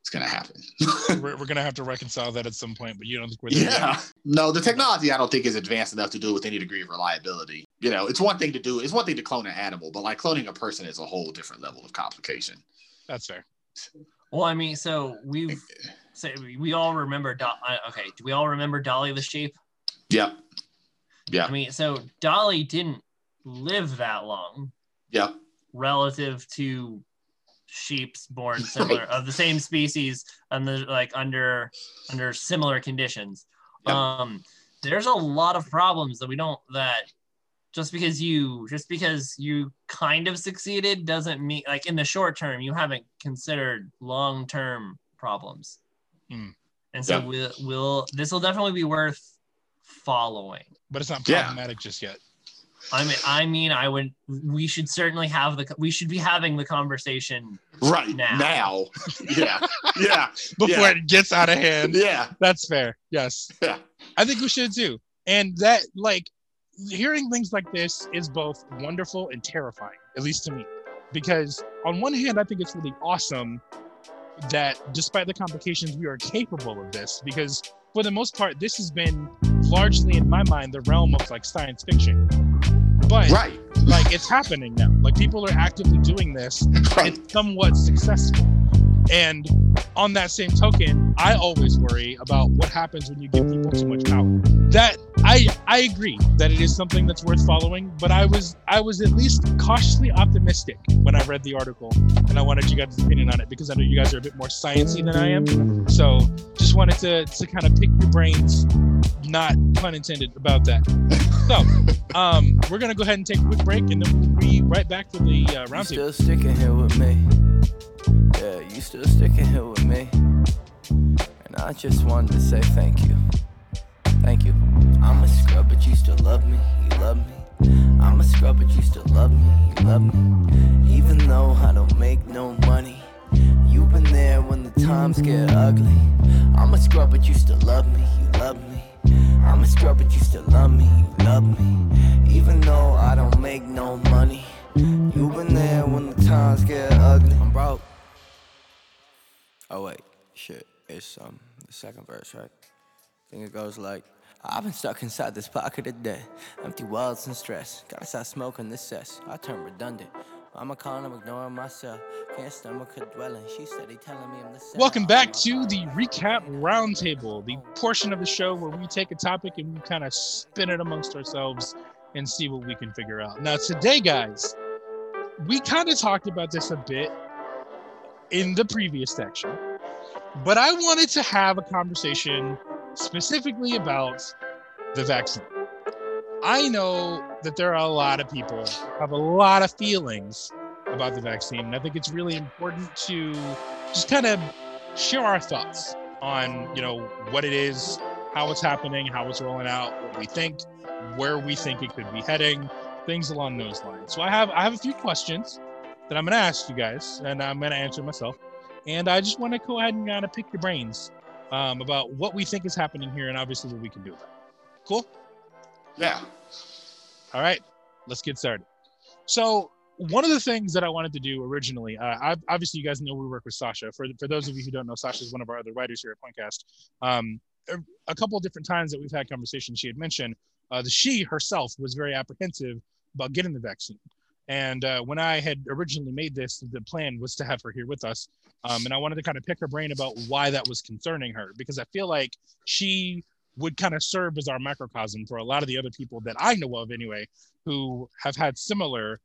[SPEAKER 2] it's gonna happen.
[SPEAKER 1] we're, we're, gonna have to reconcile that at some point, but you don't think we're
[SPEAKER 2] Yeah. Yet? No, the technology I don't think is advanced enough to do it with any degree of reliability. You know, it's one thing to do, it's one thing to clone an animal, but like cloning a person is a whole different level of complication.
[SPEAKER 1] That's fair.
[SPEAKER 3] Well, I mean, so we've so we all remember. Do- uh, okay, do we all remember Dolly the sheep?
[SPEAKER 2] Yeah. Yeah.
[SPEAKER 3] I mean, so Dolly didn't live that long.
[SPEAKER 2] Yeah.
[SPEAKER 3] Relative to sheep's born similar right. of the same species and the like under under similar conditions. Um, there's a lot of problems that we don't that just because you just because you kind of succeeded doesn't mean like in the short term you haven't considered long term problems. Mm. And so yeah. we'll, we'll this will definitely be worth following.
[SPEAKER 1] But it's not problematic yeah. just yet.
[SPEAKER 3] I mean, I mean, I would. We should certainly have the. We should be having the conversation
[SPEAKER 2] right now. Now, yeah, yeah.
[SPEAKER 1] Before
[SPEAKER 2] yeah.
[SPEAKER 1] it gets out of hand.
[SPEAKER 2] Yeah,
[SPEAKER 1] that's fair. Yes.
[SPEAKER 2] Yeah,
[SPEAKER 1] I think we should too. And that, like, hearing things like this is both wonderful and terrifying, at least to me, because on one hand, I think it's really awesome that despite the complications, we are capable of this because for the most part, this has been largely in my mind the realm of like science fiction. But
[SPEAKER 2] right.
[SPEAKER 1] like it's happening now. Like people are actively doing this. Right. It's somewhat successful. And on that same token, I always worry about what happens when you give people too much power. That I I agree that it is something that's worth following, but I was I was at least cautiously optimistic when I read the article, and I wanted you guys' opinion on it because I know you guys are a bit more sciencey than I am. So just wanted to to kind of pick your brains, not pun intended about that. So um, we're gonna go ahead and take a quick break, and then we'll be right back for the uh, roundtable.
[SPEAKER 4] Still sticking here with me. Yeah, you still sticking here with me. And I just wanted to say thank you. Thank you. I'm a scrub, but you still love me. You love me. I'm a scrub, but you still love me. You love me. Even though I don't make no money. You've been there when the times get ugly. I'm a scrub, but you still love me. You love me. I'm a scrub, but you still love me. You love me. Even though I don't make no money. You've been there when the times get ugly. I'm broke. Oh wait, shit. It's um the second verse, right? Think it goes like I've been stuck inside this pocket of death. Empty walls and stress. Gotta stop smoking this cess. I turn redundant. I'm a con, I'm ignoring myself. Can't stomach her dwelling. She steady telling me I'm the
[SPEAKER 1] same. Welcome back to the recap roundtable, the portion of the show where we take a topic and we kind of spin it amongst ourselves and see what we can figure out. Now, today, guys, we kind of talked about this a bit in the previous section, but I wanted to have a conversation specifically about the vaccine. I know that there are a lot of people have a lot of feelings about the vaccine, and I think it's really important to just kind of share our thoughts on, you know, what it is, how it's happening, how it's rolling out, what we think, where we think it could be heading, things along those lines. So I have I have a few questions that I'm going to ask you guys, and I'm going to answer myself. And I just want to go ahead and kind of pick your brains um, about what we think is happening here, and obviously what we can do about it. Cool.
[SPEAKER 2] Yeah.
[SPEAKER 1] All right. Let's get started. So one of the things that I wanted to do originally, uh, I, obviously you guys know we work with Sasha. For for those of you who don't know, Sasha is one of our other writers here at Pointcast. Um, a couple of different times that we've had conversations, she had mentioned uh, that she herself was very apprehensive about getting the vaccine. And uh, when I had originally made this, the plan was to have her here with us. Um, and I wanted to kind of pick her brain about why that was concerning her, because I feel like she would kind of serve as our microcosm for a lot of the other people that I know of anyway, who have had similar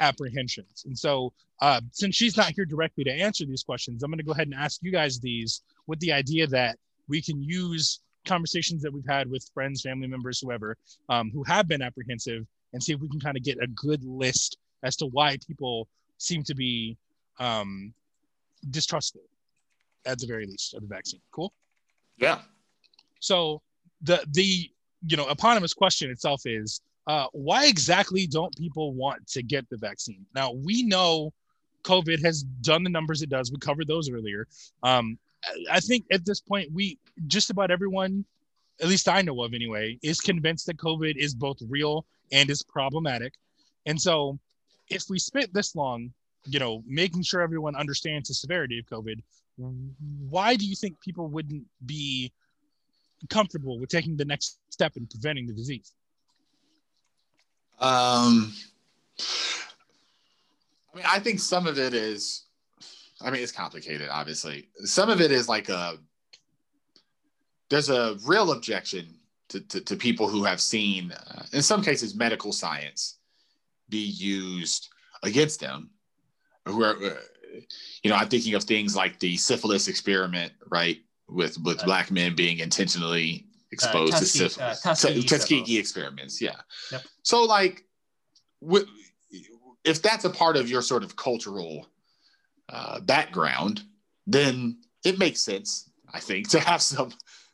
[SPEAKER 1] apprehensions. And so, uh, since she's not here directly to answer these questions, I'm going to go ahead and ask you guys these with the idea that we can use conversations that we've had with friends, family members, whoever, um, who have been apprehensive, and see if we can kind of get a good list as to why people seem to be um, distrustful, at the very least, of the vaccine. Cool.
[SPEAKER 2] Yeah.
[SPEAKER 1] So the the you know eponymous question itself is uh, why exactly don't people want to get the vaccine? Now we know COVID has done the numbers it does. We covered those earlier. Um, I think at this point, we just about everyone, at least I know of anyway, is convinced that COVID is both real and is problematic. And so, if we spent this long, you know, making sure everyone understands the severity of COVID, why do you think people wouldn't be comfortable with taking the next step in preventing the disease?
[SPEAKER 2] Um, I mean, I think some of it is, I mean, it's complicated, obviously. Some of it is like a, there's a real objection to, to, to people who have seen, uh, in some cases, medical science be used against them. Who are, uh, you know, I'm thinking of things like the syphilis experiment, right? With with uh, black men being intentionally exposed uh, to syphilis. Uh, Tuskegee, Tuskegee experiments, yeah. Yep. So, like, if that's a part of your sort of cultural uh, background, then it makes sense, I think, to have some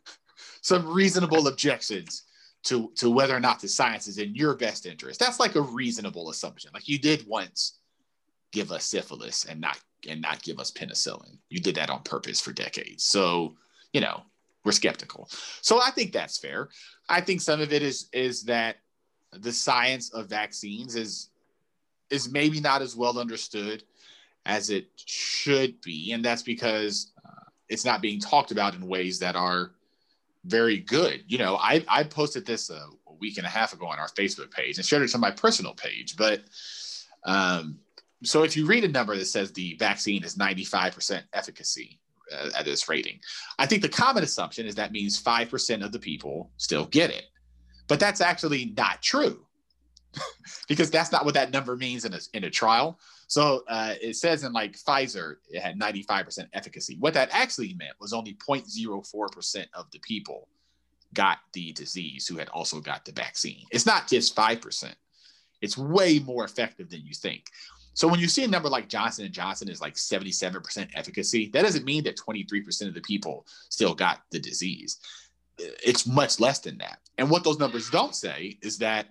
[SPEAKER 2] some reasonable objections to to whether or not the science is in your best interest. That's like a reasonable assumption. Like you did once give us syphilis and not and not give us penicillin. You did that on purpose for decades. So, you know, we're skeptical. So I think that's fair. I think some of it is is that the science of vaccines is is maybe not as well understood as it should be, and that's because uh, it's not being talked about in ways that are very good. You know, I I posted this a, a week and a half ago on our Facebook page and shared it to my personal page, but um, so if you read a number that says the vaccine is 95% efficacy uh, at this rating, I think the common assumption is that means 5% of the people still get it. But that's actually not true because that's not what that number means in a, in a trial. So uh, it says in like Pfizer, it had 95% efficacy. What that actually meant was only 0.04% of the people got the disease who had also got the vaccine. It's not just 5%. It's way more effective than you think. So when you see a number like Johnson and Johnson is like 77% efficacy, that doesn't mean that 23% of the people still got the disease. It's much less than that. And what those numbers don't say is that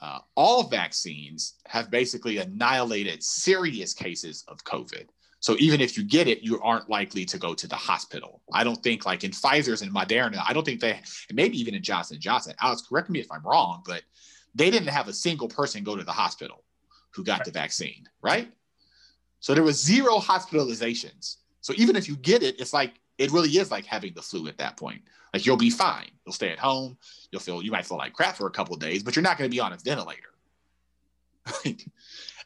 [SPEAKER 2] uh, all vaccines have basically annihilated serious cases of COVID. So even if you get it, you aren't likely to go to the hospital. I don't think like in Pfizer's and Moderna, I don't think they, maybe even in Johnson Johnson. Alex, correct me if I'm wrong, but they didn't have a single person go to the hospital who got the vaccine, right? So there was zero hospitalizations. So even if you get it, it's like it really is like having the flu at that point. Like you'll be fine. You'll stay at home. You'll feel you might feel like crap for a couple of days, but you're not going to be on a ventilator.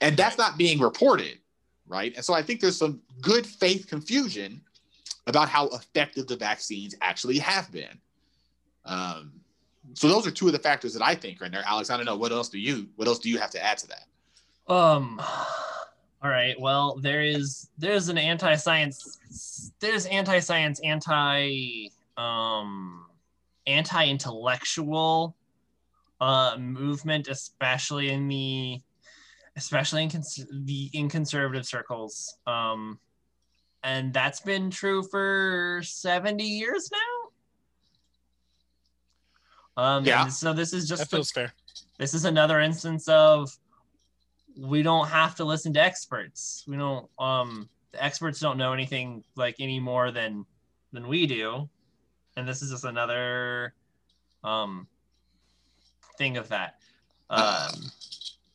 [SPEAKER 2] and that's not being reported, right? And so I think there's some good faith confusion about how effective the vaccines actually have been. Um, so those are two of the factors that I think right there. Alex, I don't know what else do you what else do you have to add to that?
[SPEAKER 3] Um all right. Well, there is there's an anti-science there's anti-science anti um anti-intellectual uh movement especially in the especially in cons- the in conservative circles. Um and that's been true for 70 years now. Um yeah. so this is just
[SPEAKER 1] that feels fair.
[SPEAKER 3] This is another instance of we don't have to listen to experts. We don't um the experts don't know anything like any more than than we do. And this is just another um thing of that. Um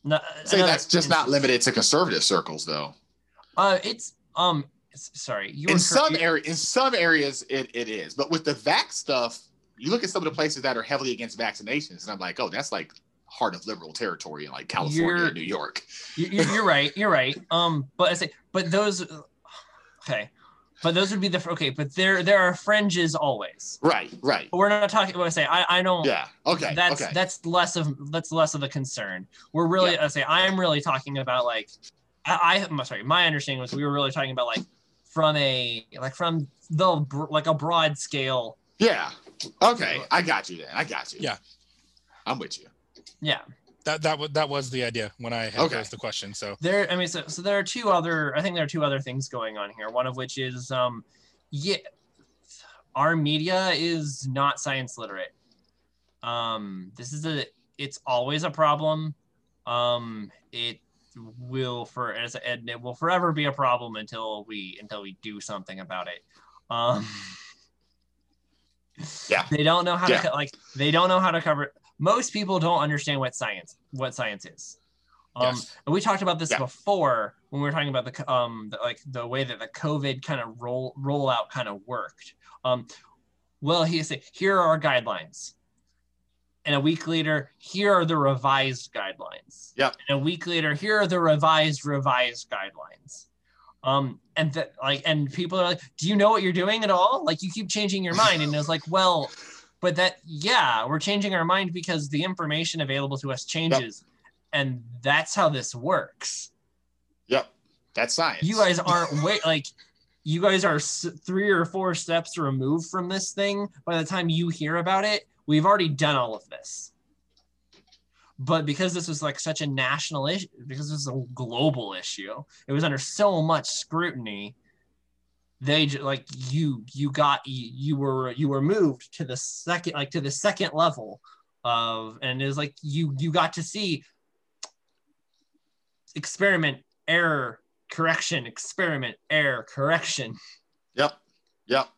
[SPEAKER 2] no, say that's just not limited to conservative circles though.
[SPEAKER 3] Uh it's um sorry you
[SPEAKER 2] in some area in some areas it, it is but with the vax stuff you look at some of the places that are heavily against vaccinations and i'm like oh that's like heart of liberal territory in like California
[SPEAKER 3] You're-
[SPEAKER 2] and New York.
[SPEAKER 3] You- You're, you're right. You're right. Um, but I say, but those, okay, but those would be the okay. But there, there are fringes always.
[SPEAKER 2] Right, right.
[SPEAKER 3] But we're not talking. What I say, I, I don't.
[SPEAKER 2] Yeah. Okay.
[SPEAKER 3] That's
[SPEAKER 2] okay.
[SPEAKER 3] that's less of that's less of a concern. We're really, I say, I'm really talking about like, I, I, am sorry, my understanding was we were really talking about like from a like from the like a broad scale.
[SPEAKER 2] yeah. Okay. I got you then. I got you.
[SPEAKER 1] Yeah.
[SPEAKER 2] I'm with you.
[SPEAKER 3] Yeah,
[SPEAKER 1] That that was that was the idea when I had
[SPEAKER 2] Okay.
[SPEAKER 1] posed the question. So
[SPEAKER 3] there. I mean, so so there are two other. I think there are two other things going on here. One of which is, um, yeah, our media is not science literate. Um, this is a. It's always a problem. Um, it will for as and it will forever be a problem until we until we do something about it. Um,
[SPEAKER 2] Yeah.
[SPEAKER 3] they don't know how
[SPEAKER 2] Yeah.
[SPEAKER 3] to like they don't know how to cover. Most people don't understand what science what science is. Um,
[SPEAKER 2] Yes.
[SPEAKER 3] and we talked about this
[SPEAKER 2] Yeah.
[SPEAKER 3] before when we were talking about the um the, like the way that the COVID kind of roll rollout kind of worked. Um, well, he said here are our guidelines, and a week later, here are the revised guidelines.
[SPEAKER 2] Yep.
[SPEAKER 3] And a week later, here are the revised revised guidelines. Um, and that like, and people are like, "Do you know what you're doing at all? Like, you keep changing your mind." And it's like, well, but that yeah, we're changing our mind because the information available to us changes, and that's how this works.
[SPEAKER 2] Yep. That's science.
[SPEAKER 3] You guys aren't wait like. You guys are three or four steps removed from this thing. By the time you hear about it, we've already done all of this. But because this was like such a national issue, because this is a global issue, it was under so much scrutiny. They ju- like you, you got you, you were you were moved to the second like to the second level of, and it was like you you got to see experiment error correction experiment error correction.
[SPEAKER 2] Yep. Yep.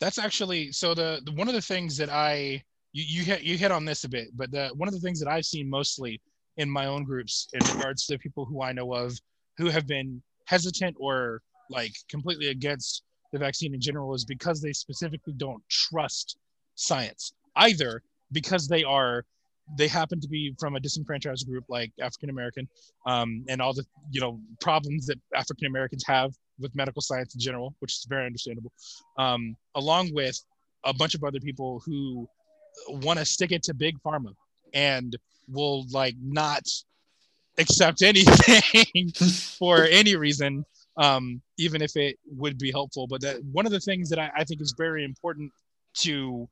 [SPEAKER 1] that's actually so the, the one of the things that I you you hit you hit on this a bit, but the one of the things that I've seen mostly in my own groups in regards to people who I know of who have been hesitant or like completely against the vaccine in general is because they specifically don't trust science either because they are they happen to be from a disenfranchised group like African American um, and all the you know problems that African Americans have with medical science in general, which is very understandable, um, along with a bunch of other people who want to stick it to big pharma and will like not accept anything for any reason, um, even if it would be helpful. But that one of the things that I, I think is very important to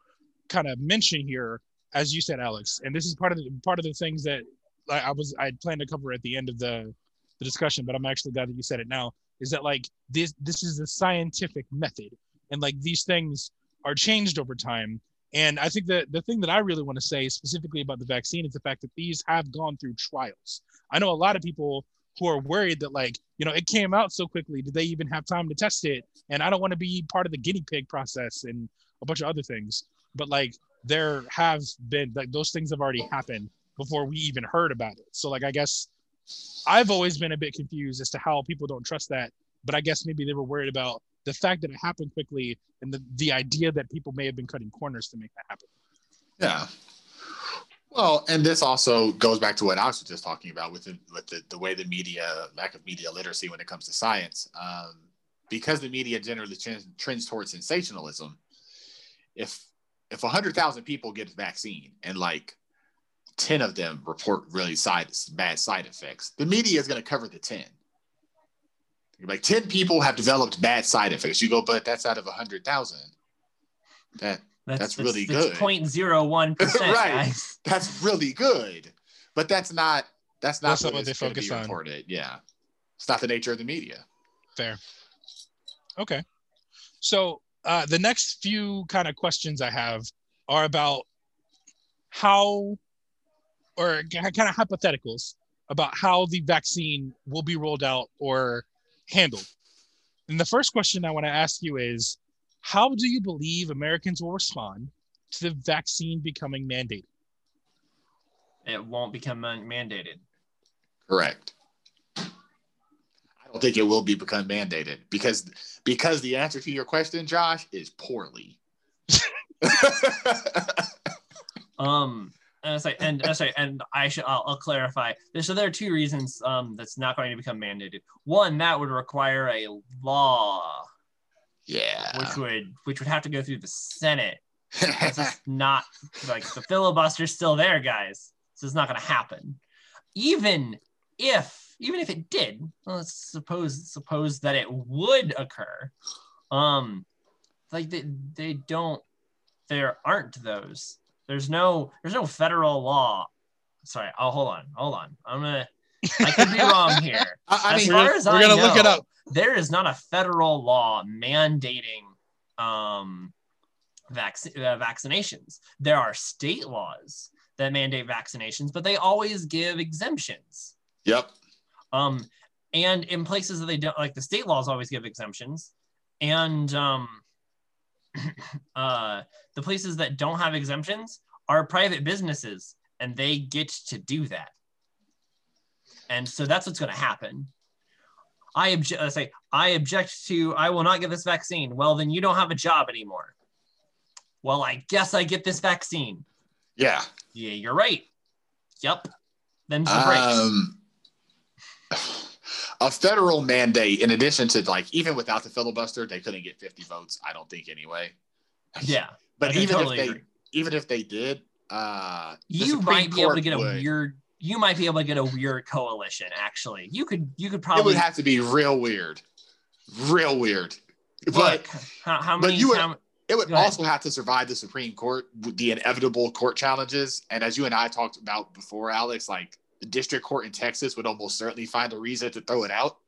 [SPEAKER 1] kind of mention here, as you said, Alex, and this is part of the part of the things that I, I was I planned to cover at the end of the the discussion, but I'm actually glad that you said it now. Is that like this? This is a scientific method, and like these things are changed over time. And I think that the thing that I really want to say specifically about the vaccine is the fact that these have gone through trials. I know a lot of people who are worried that like you know it came out so quickly. Did they even have time to test it? And I don't want to be part of the guinea pig process and a bunch of other things. But like there have been like those things have already happened before we even heard about it. So like I guess I've always been a bit confused as to how people don't trust that. But I guess maybe they were worried about the fact that it happened quickly and the, the idea that people may have been cutting corners to make that happen.
[SPEAKER 2] Yeah. Well, and this also goes back to what Alex was just talking about with the, with the, the way the media, lack of media literacy when it comes to science. Um, because the media generally trends, trends towards sensationalism, if if 100,000 people get a vaccine and like 10 of them report really side bad side effects, the media is going to cover the 10. Like 10 people have developed bad side effects. You go, but that's out of 100,000. That That's really good.
[SPEAKER 3] 0.01 percent,
[SPEAKER 2] Right.
[SPEAKER 3] guys.
[SPEAKER 2] that's really good, but that's not that's not
[SPEAKER 1] That's not
[SPEAKER 2] what,
[SPEAKER 1] what they focus
[SPEAKER 2] be
[SPEAKER 1] on.
[SPEAKER 2] reported. Yeah, it's not the nature of the media.
[SPEAKER 1] Fair. Okay. So uh, the next few kind of questions I have are about how, or kind of hypotheticals about how the vaccine will be rolled out or handled. And the first question I want to ask you is how do you believe Americans will respond to the vaccine becoming mandated?
[SPEAKER 3] It won't become man- mandated.
[SPEAKER 2] Correct. I don't think it will be become mandated because because the answer to your question, Josh, is poorly.
[SPEAKER 3] Um, and sorry, and uh, sorry, and I should I'll, I'll clarify. So there are two reasons um, that's not going to become mandated. One, that would require a law,
[SPEAKER 2] Yeah.
[SPEAKER 3] which would which would have to go through the Senate. It's just not like the filibuster's still there, guys. So it's not going to happen. Even if even if it did, well, let's suppose suppose that it would occur. Um, like they they don't. There aren't those. There's no there's no federal law. Sorry. Oh, hold on, hold on. I'm gonna. I could be wrong here.
[SPEAKER 2] I, I
[SPEAKER 3] as
[SPEAKER 2] mean,
[SPEAKER 3] far
[SPEAKER 1] we're
[SPEAKER 3] as
[SPEAKER 1] gonna-
[SPEAKER 3] I
[SPEAKER 1] we're gonna look it
[SPEAKER 3] know,
[SPEAKER 1] up.
[SPEAKER 3] there is not a federal law mandating um, vac- uh, vaccinations. There are state laws that mandate vaccinations, but they always give exemptions.
[SPEAKER 2] yep.
[SPEAKER 3] Um, and in places that they don't, like the state laws always give exemptions, and um, uh, the places that don't have exemptions are private businesses, and they get to do that. And so that's what's going to happen. I object. Say I object to. I will not get this vaccine. Well, then you don't have a job anymore. Well, I guess I get this vaccine.
[SPEAKER 2] Yeah.
[SPEAKER 3] Yeah, you're right. Yep. Then.
[SPEAKER 2] Um, a federal mandate, in addition to like even without the filibuster, they couldn't get 50 votes. I don't think anyway.
[SPEAKER 3] yeah.
[SPEAKER 2] But even
[SPEAKER 3] totally
[SPEAKER 2] if they
[SPEAKER 3] agree.
[SPEAKER 2] even if they did, uh, the
[SPEAKER 3] you
[SPEAKER 2] Supreme
[SPEAKER 3] might be able to
[SPEAKER 2] Court
[SPEAKER 3] get a
[SPEAKER 2] would-
[SPEAKER 3] weird you might be able to get a weird coalition actually you could you could probably It
[SPEAKER 2] would have to be real weird, real weird. But
[SPEAKER 3] look how, how
[SPEAKER 2] but you would-
[SPEAKER 3] how-
[SPEAKER 2] It would also have to survive the Supreme Court the inevitable court challenges. And as you and I talked about before, Alex, like the district court in Texas would almost certainly find a reason to throw it out.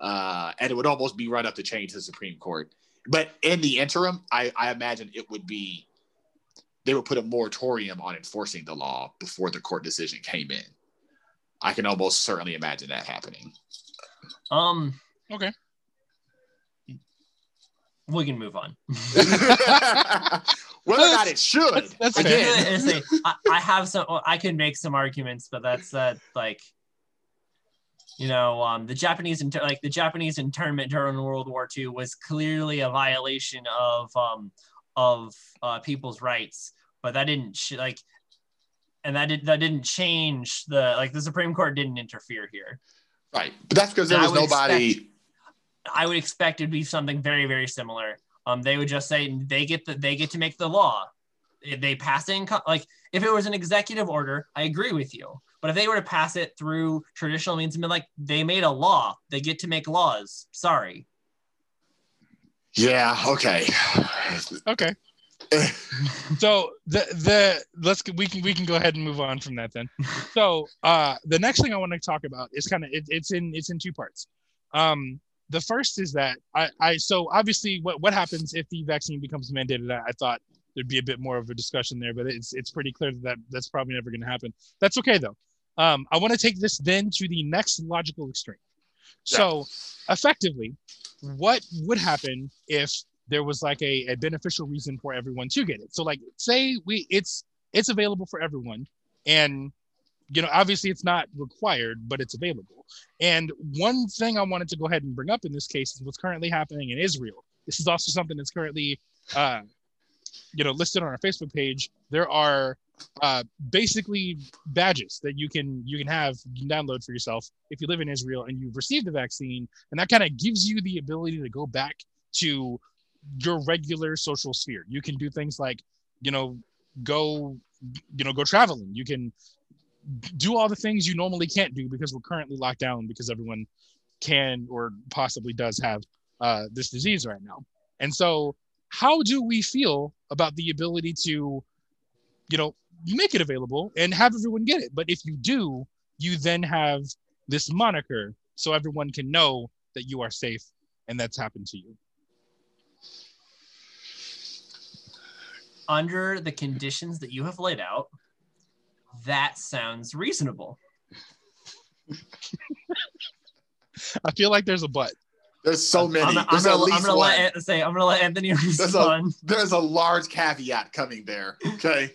[SPEAKER 2] Uh, and it would almost be run up the chain to the Supreme Court. But in the interim, I, I imagine it would be they would put a moratorium on enforcing the law before the court decision came in. I can almost certainly imagine that happening.
[SPEAKER 3] um
[SPEAKER 1] Okay.
[SPEAKER 3] we can move on
[SPEAKER 2] Whether or not it should,
[SPEAKER 1] That's- that's
[SPEAKER 3] I,
[SPEAKER 1] fair.
[SPEAKER 2] again,
[SPEAKER 3] I say, I, I have some i could make some arguments but that's that like you know um the japanese inter- like the japanese internment during world war ii was clearly a violation of um of uh people's rights but that didn't sh- like and that did that didn't change the like the supreme court didn't interfere here
[SPEAKER 2] right. But that's because there was
[SPEAKER 3] would
[SPEAKER 2] nobody.
[SPEAKER 3] I would expect it to be something very, very similar. Um, they would just say they get the they get to make the law. If they pass it in like if it was an executive order, I agree with you. But if they were to pass it through traditional means and be like they made a law, they get to make laws. Sorry.
[SPEAKER 2] Yeah. Okay.
[SPEAKER 1] Okay. So the the let's we can we can go ahead and move on from that then. So uh the next thing I want to talk about is kind of it, it's in it's in two parts. Um the first is that I I so obviously what what happens if the vaccine becomes mandated I, I thought there'd be a bit more of a discussion there but it's it's pretty clear that that's probably never going to happen. That's okay though. Um I want to take this then to the next logical extreme. So effectively what would happen if there was like a, a beneficial reason for everyone to get it. So like say we it's it's available for everyone and you know obviously it's not required but it's available. And one thing I wanted to go ahead and bring up in this case is what's currently happening in Israel. This is also something that's currently uh you know listed on our Facebook page. There are uh basically badges that you can you can have you can download for yourself if you live in Israel and you've received the vaccine and that kind of gives you the ability to go back to your regular social sphere. You can do things like, you know, go, you know, go traveling. You can do all the things you normally can't do because we're currently locked down because everyone can or possibly does have uh, this disease right now. And so, how do we feel about the ability to, you know, make it available and have everyone get it? But if you do, you then have this moniker so everyone can know that you are safe and that's happened to you.
[SPEAKER 3] Under the conditions that you have laid out, that sounds reasonable.
[SPEAKER 1] I feel like there's a but.
[SPEAKER 2] There's so many.
[SPEAKER 3] I'm, I'm
[SPEAKER 2] There's
[SPEAKER 3] gonna,
[SPEAKER 2] at least
[SPEAKER 3] I'm gonna
[SPEAKER 2] one.
[SPEAKER 3] let An- say I'm gonna let Anthony
[SPEAKER 2] a-
[SPEAKER 3] respond.
[SPEAKER 2] There's a large caveat coming there. Okay.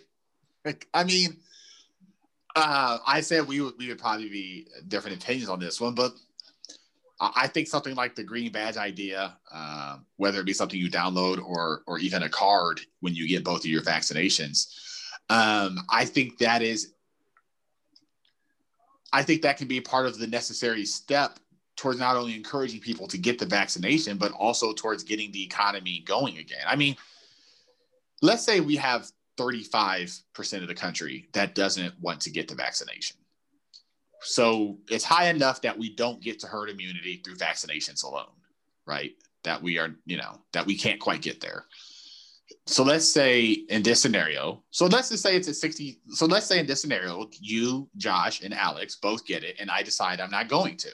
[SPEAKER 2] Like, I mean, uh, I said we would we would probably be different opinions on this one, but I think something like the green badge idea, uh, whether it be something you download or or even a card when you get both of your vaccinations, Um, I think that is, I think that can be part of the necessary step towards not only encouraging people to get the vaccination, but also towards getting the economy going again. I mean, let's say we have 35% of the country that doesn't want to get the vaccination. So it's high enough that we don't get to herd immunity through vaccinations alone, right? That we are, you know, that we can't quite get there. So let's say in this scenario, so let's just say it's at 60. So let's say in this scenario, you, Josh, and Alex both get it, and I decide I'm not going to.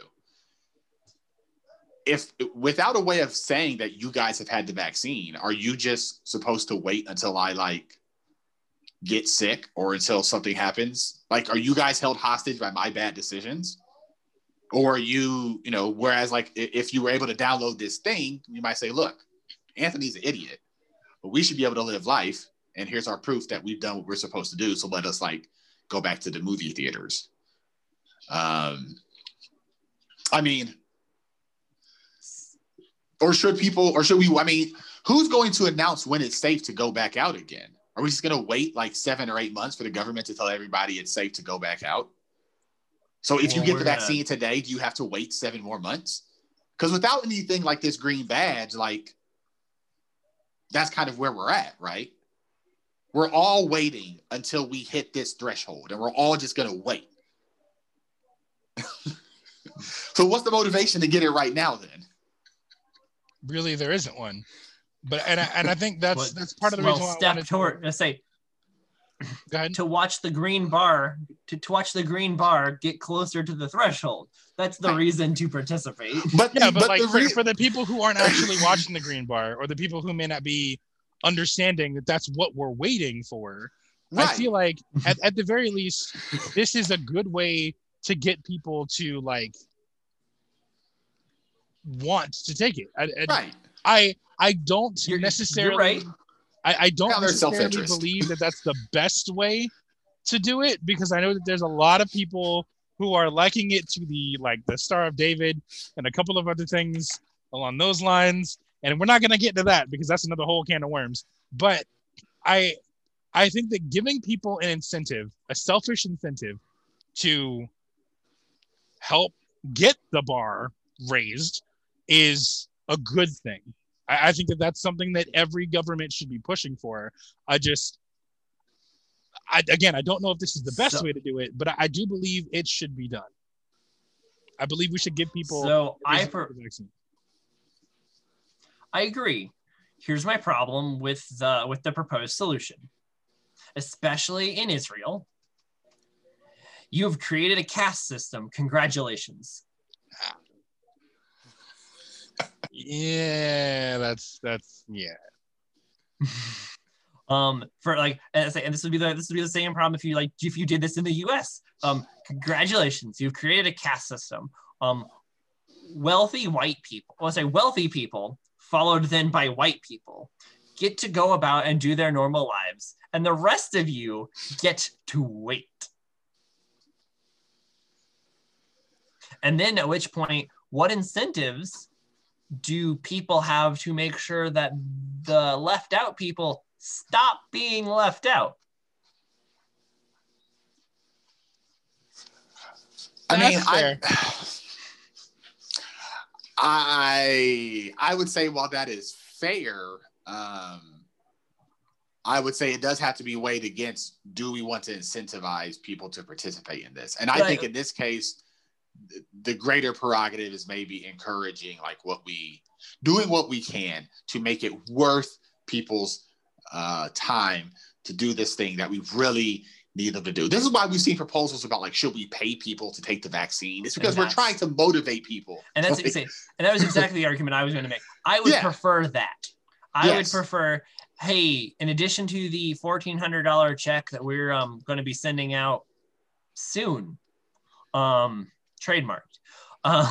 [SPEAKER 2] If without a way of saying that you guys have had the vaccine, are you just supposed to wait until I like get sick or until something happens? Like, are you guys held hostage by my bad decisions? Or are you, you know, whereas like if you were able to download this thing, you might say, look, Anthony's an idiot, but we should be able to live life. And here's our proof that we've done what we're supposed to do. So let us like go back to the movie theaters. Um, I mean, or should people, or should we, I mean, who's going to announce when it's safe to go back out again? Are we just going to wait like seven or eight months for the government to tell everybody it's safe to go back out? So if well, you oh, get the vaccine gonna... today, do you have to wait seven more months? Because without anything like this green badge, like that's kind of where we're at, right? We're all waiting until we hit this threshold and we're all just going to wait. so what's the motivation to get it right now then?
[SPEAKER 1] Really, there isn't one but and I, and I think that's but, that's part of the well, reason why
[SPEAKER 3] step I toward to say to watch the green bar to, to watch the green bar get closer to the threshold. That's the reason to participate.
[SPEAKER 1] But yeah, but, but like for, re- for the people who aren't actually watching the green bar or the people who may not be understanding that that's what we're waiting for. Right. I feel like at, at the very least, this is a good way to get people to like want to take it. I,
[SPEAKER 2] right.
[SPEAKER 1] I I don't you're, necessarily.
[SPEAKER 3] You're right.
[SPEAKER 1] I, I don't necessarily believe that that's the best way to do it because I know that there's a lot of people who are liking it to the like the Star of David and a couple of other things along those lines. And we're not going to get to that because that's another whole can of worms. But I I think that giving people an incentive, a selfish incentive to help get the bar raised is a good thing. I, I think that that's something that every government should be pushing for. I just, I, again, I don't know if this is the best so, way to do it, but I, I, do believe it should be done. I believe we should give people.
[SPEAKER 3] So I, per- I agree. Here's my problem with the with the proposed solution, especially in Israel. You have created a caste system. Congratulations.
[SPEAKER 1] Ah, yeah, that's that's yeah.
[SPEAKER 3] um, for like, and this would be the this would be the same problem if you like if you did this in the U.S. Um, congratulations, you've created a caste system. Um, wealthy white people, let's say wealthy people, followed then by white people, get to go about and do their normal lives, and the rest of you get to wait. And then at which point, what incentives do people have to make sure that the left out people stop being left out?
[SPEAKER 2] I mean, I, I I would say while that is fair, um, I would say it does have to be weighed against do we want to incentivize people to participate in this? And I think in this case, the greater prerogative is maybe encouraging like what we doing what we can to make it worth people's uh, time to do this thing that we really need them to do. This is why we've seen proposals about like should we pay people to take the vaccine? It's because we're trying to motivate people.
[SPEAKER 3] And that's like, and that was exactly the argument I was going to make. I would yeah. prefer that. I yes. would prefer hey, in addition to the $1400 check that we're um, going to be sending out soon, um, trademarked. Um,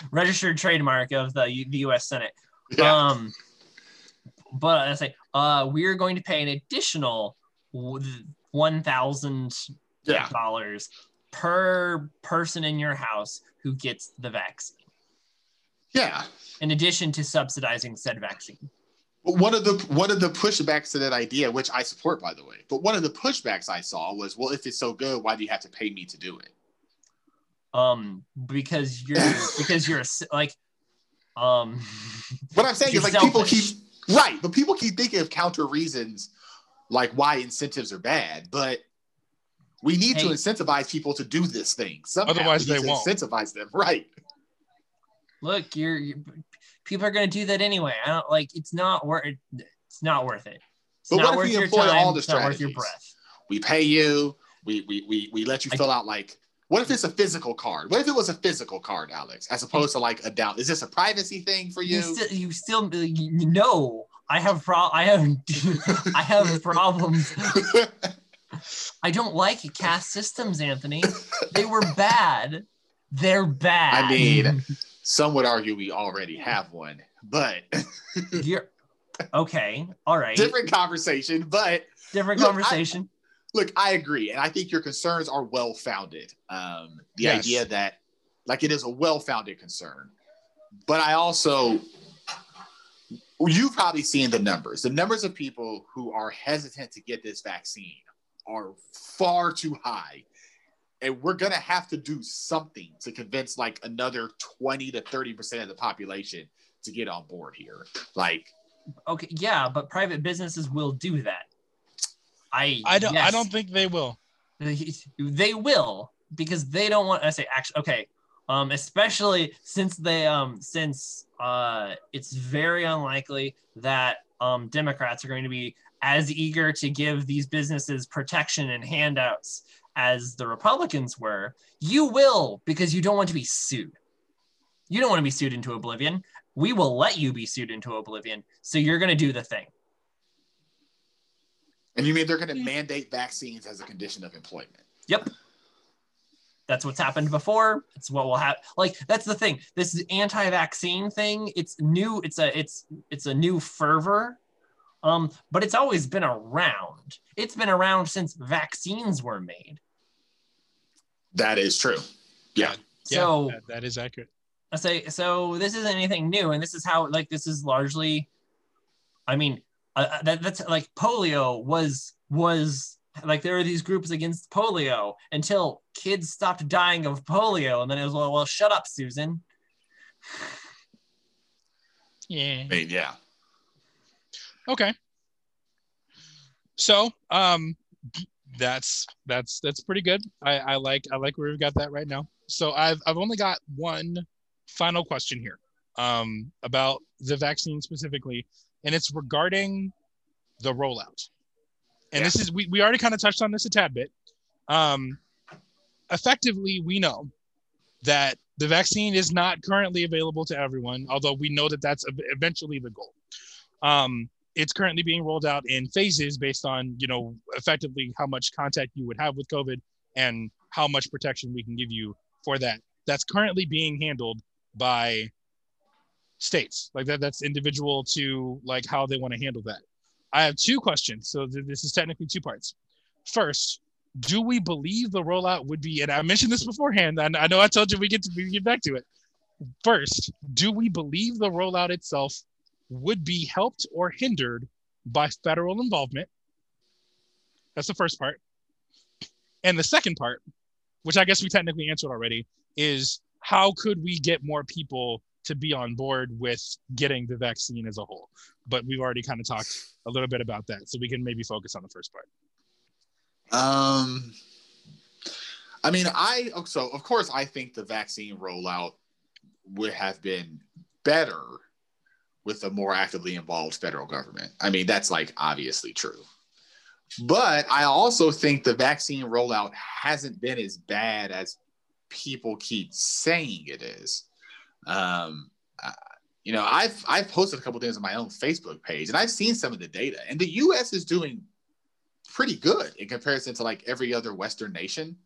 [SPEAKER 3] registered trademark of the, the U.S. Senate. Yeah. Um, but I say uh, we're going to pay an additional one thousand dollars per person in your house who gets the vaccine.
[SPEAKER 2] Yeah.
[SPEAKER 3] In addition to subsidizing said vaccine.
[SPEAKER 2] one of the one of the pushbacks to that idea, which I support by the way, but one of the pushbacks I saw was, well, if it's so good, why do you have to pay me to do it?
[SPEAKER 3] Um, because you're because you're like, um.
[SPEAKER 2] What I'm saying is like selfish. people keep right, but people keep thinking of counter reasons like why incentives are bad, but we need hey. to incentivize people to do this thing. Somehow
[SPEAKER 1] Otherwise, they won't
[SPEAKER 2] incentivize them, right?
[SPEAKER 3] Look, you're, you're people are going to do that anyway. I don't like. It's not worth. It it's not worth it. It's
[SPEAKER 2] but
[SPEAKER 3] not
[SPEAKER 2] what if we employ time, all the strategies? your breath. We pay you. We we we, we let you fill I, out like. What if it's a physical card? What if it was a physical card, Alex, as opposed to like a doubt? Is this a privacy thing for you?
[SPEAKER 3] You still, you still uh, you know. I have pro. I have I have problems. I don't like caste systems, Anthony. They were bad. They're bad.
[SPEAKER 2] I mean, some would argue we already have one, but
[SPEAKER 3] you're okay. All right.
[SPEAKER 2] Different conversation, but
[SPEAKER 3] different look, conversation.
[SPEAKER 2] I, look, I agree, and I think your concerns are well founded. Um, the yes. idea that like it is a well founded concern, but I also you've probably seen the numbers. The numbers of people who are hesitant to get this vaccine are far too high and we're gonna have to do something to convince like another 20 to 30 percent of the population to get on board here like
[SPEAKER 3] okay yeah but private businesses will do that i
[SPEAKER 1] i don't yes, i don't think they will
[SPEAKER 3] they will because they don't want to say actually okay um especially since they um since uh it's very unlikely that um democrats are going to be as eager to give these businesses protection and handouts as the Republicans were, you will because you don't want to be sued. You don't want to be sued into oblivion. We will let you be sued into oblivion. So you're going to do the thing.
[SPEAKER 2] And you mean they're going to mandate vaccines as a condition of employment?
[SPEAKER 3] Yep. That's what's happened before. It's what will happen. Like that's the thing. This anti-vaccine thing. It's new. It's a. It's it's a new fervor. Um, but it's always been around. It's been around since vaccines were made.
[SPEAKER 2] That is true. Yeah.
[SPEAKER 3] So
[SPEAKER 1] yeah, that is accurate.
[SPEAKER 3] I say so. This isn't anything new, and this is how like this is largely. I mean, uh, uh, that, that's like polio was was like there are these groups against polio until kids stopped dying of polio, and then it was well, well, shut up, Susan.
[SPEAKER 1] Yeah.
[SPEAKER 2] I mean, yeah.
[SPEAKER 1] Okay. So, um, that's that's that's pretty good. I, I like I like where we've got that right now. So I've I've only got one final question here um, about the vaccine specifically, and it's regarding the rollout. And yeah. this is we, we already kind of touched on this a tad bit. Um, effectively, we know that the vaccine is not currently available to everyone, although we know that that's eventually the goal. Um, it's currently being rolled out in phases based on you know effectively how much contact you would have with covid and how much protection we can give you for that that's currently being handled by states like that that's individual to like how they want to handle that i have two questions so th- this is technically two parts first do we believe the rollout would be and i mentioned this beforehand and i know i told you we get to we get back to it first do we believe the rollout itself would be helped or hindered by federal involvement. That's the first part. And the second part, which I guess we technically answered already, is how could we get more people to be on board with getting the vaccine as a whole? But we've already kind of talked a little bit about that, so we can maybe focus on the first part.
[SPEAKER 2] Um, I mean, I so of course I think the vaccine rollout would have been better with a more actively involved federal government. I mean, that's like obviously true. But I also think the vaccine rollout hasn't been as bad as people keep saying it is. Um, you know, I've I've posted a couple things on my own Facebook page, and I've seen some of the data, and the U.S. is doing pretty good in comparison to like every other Western nation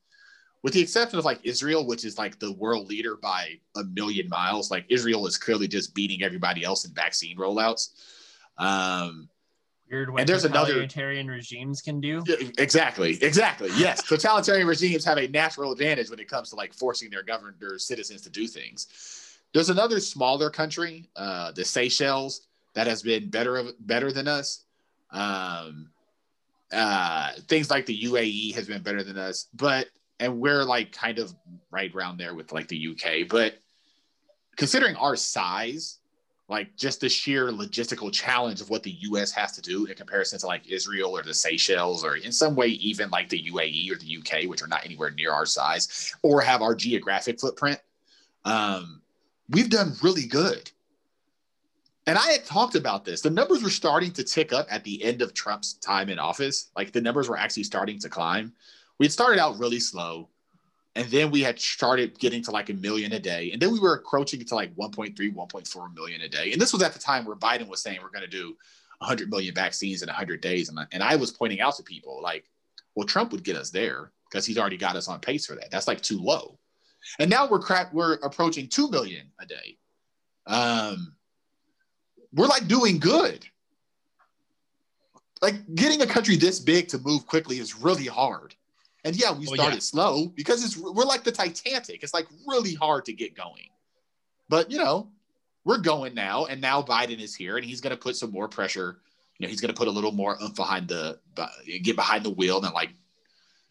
[SPEAKER 2] with the exception of like Israel, which is like the world leader by a million miles. Like Israel is clearly just beating everybody else in vaccine rollouts. Um,
[SPEAKER 3] Weird what and there's totalitarian another, regimes can do.
[SPEAKER 2] Exactly, exactly. Yes, totalitarian regimes have a natural advantage when it comes to like forcing their governors, citizens to do things. There's another smaller country, uh, the Seychelles. that has been better of, better than us. Um, uh, things like the UAE has been better than us, but and we're like kind of right around there with like the UK. But considering our size, like just the sheer logistical challenge of what the US has to do in comparison to like Israel or the Seychelles or in some way even like the UAE or the UK, which are not anywhere near our size or have our geographic footprint, um, we've done really good. And I had talked about this. The numbers were starting to tick up at the end of Trump's time in office. Like the numbers were actually starting to climb. We had started out really slow. And then we had started getting to like a million a day. And then we were approaching to like 1.3, 1.4 million a day. And this was at the time where Biden was saying we're going to do 100 million vaccines in 100 days. And I, and I was pointing out to people like, well, Trump would get us there because he's already got us on pace for that. That's like too low. And now we're crap. We're approaching 2 million a day. Um, we're like doing good. Like getting a country this big to move quickly is really hard. And yeah, we started yeah. slow because it's we're like the Titanic. It's like really hard to get going. But you know, we're going now, and now Biden is here, and he's going to put some more pressure. You know, he's going to put a little more oomph behind the get behind the wheel and like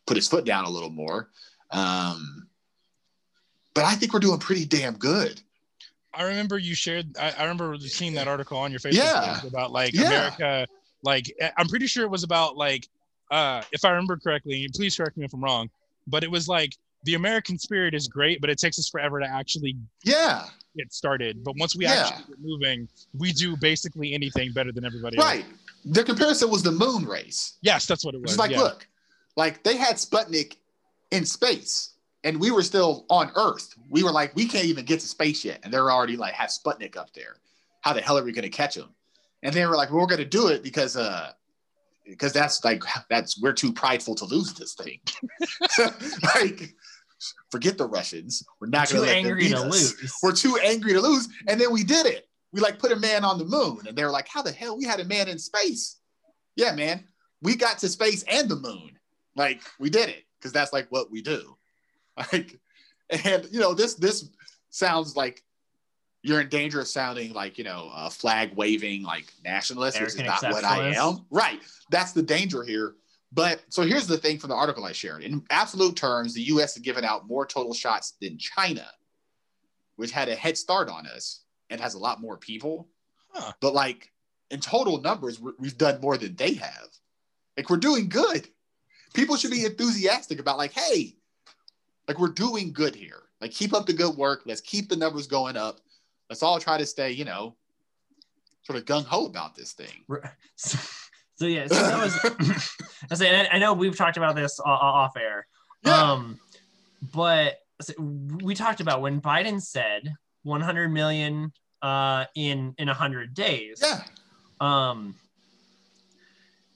[SPEAKER 2] put his foot down a little more. Um, but I think we're doing pretty damn good.
[SPEAKER 1] I remember you shared. I, I remember seeing that article on your Facebook yeah. about like yeah. America. Like I'm pretty sure it was about like, uh, if I remember correctly. Please correct me if I'm wrong. But it was like the American spirit is great, but it takes us forever to actually
[SPEAKER 2] yeah
[SPEAKER 1] get started. But once we yeah. actually get moving, we do basically anything better than everybody
[SPEAKER 2] right. else. Right. The comparison was the moon race.
[SPEAKER 1] Yes, that's what it was.
[SPEAKER 2] It's like, yeah. look, like they had Sputnik in space and we were still on Earth. We were like, we can't even get to space yet, and they're already like have Sputnik up there. How the hell are we going to catch them? And they were like, well, we're going to do it because uh, because that's like that's we're too prideful to lose this thing. like, forget the Russians. We're not going to let them beat us. Lose. We're too angry to lose, and then we did it. We like put a man on the moon, and they were like, how the hell we had a man in space? Yeah, man, we got to space and the moon. Like we did it because that's like what we do. Like, and you know, this this sounds like you're in danger of sounding like you know a flag waving like nationalist, which is not what I am. Right. That's the danger here. But so here's the thing from the article I shared. In absolute terms, the U.S. has given out more total shots than China, which had a head start on us and has a lot more people. Huh. But like in total numbers, we've done more than they have. Like we're doing good. People should be enthusiastic about like, hey, like we're doing good here. Like keep up the good work. Let's keep the numbers going up. Let's all try to stay, you know, sort of gung ho about this thing.
[SPEAKER 3] So, so yeah, so that was. I say, I know we've talked about this off air. Yeah. Um, but we talked about when Biden said 100 million uh, in in 100 days.
[SPEAKER 2] Yeah.
[SPEAKER 3] Um,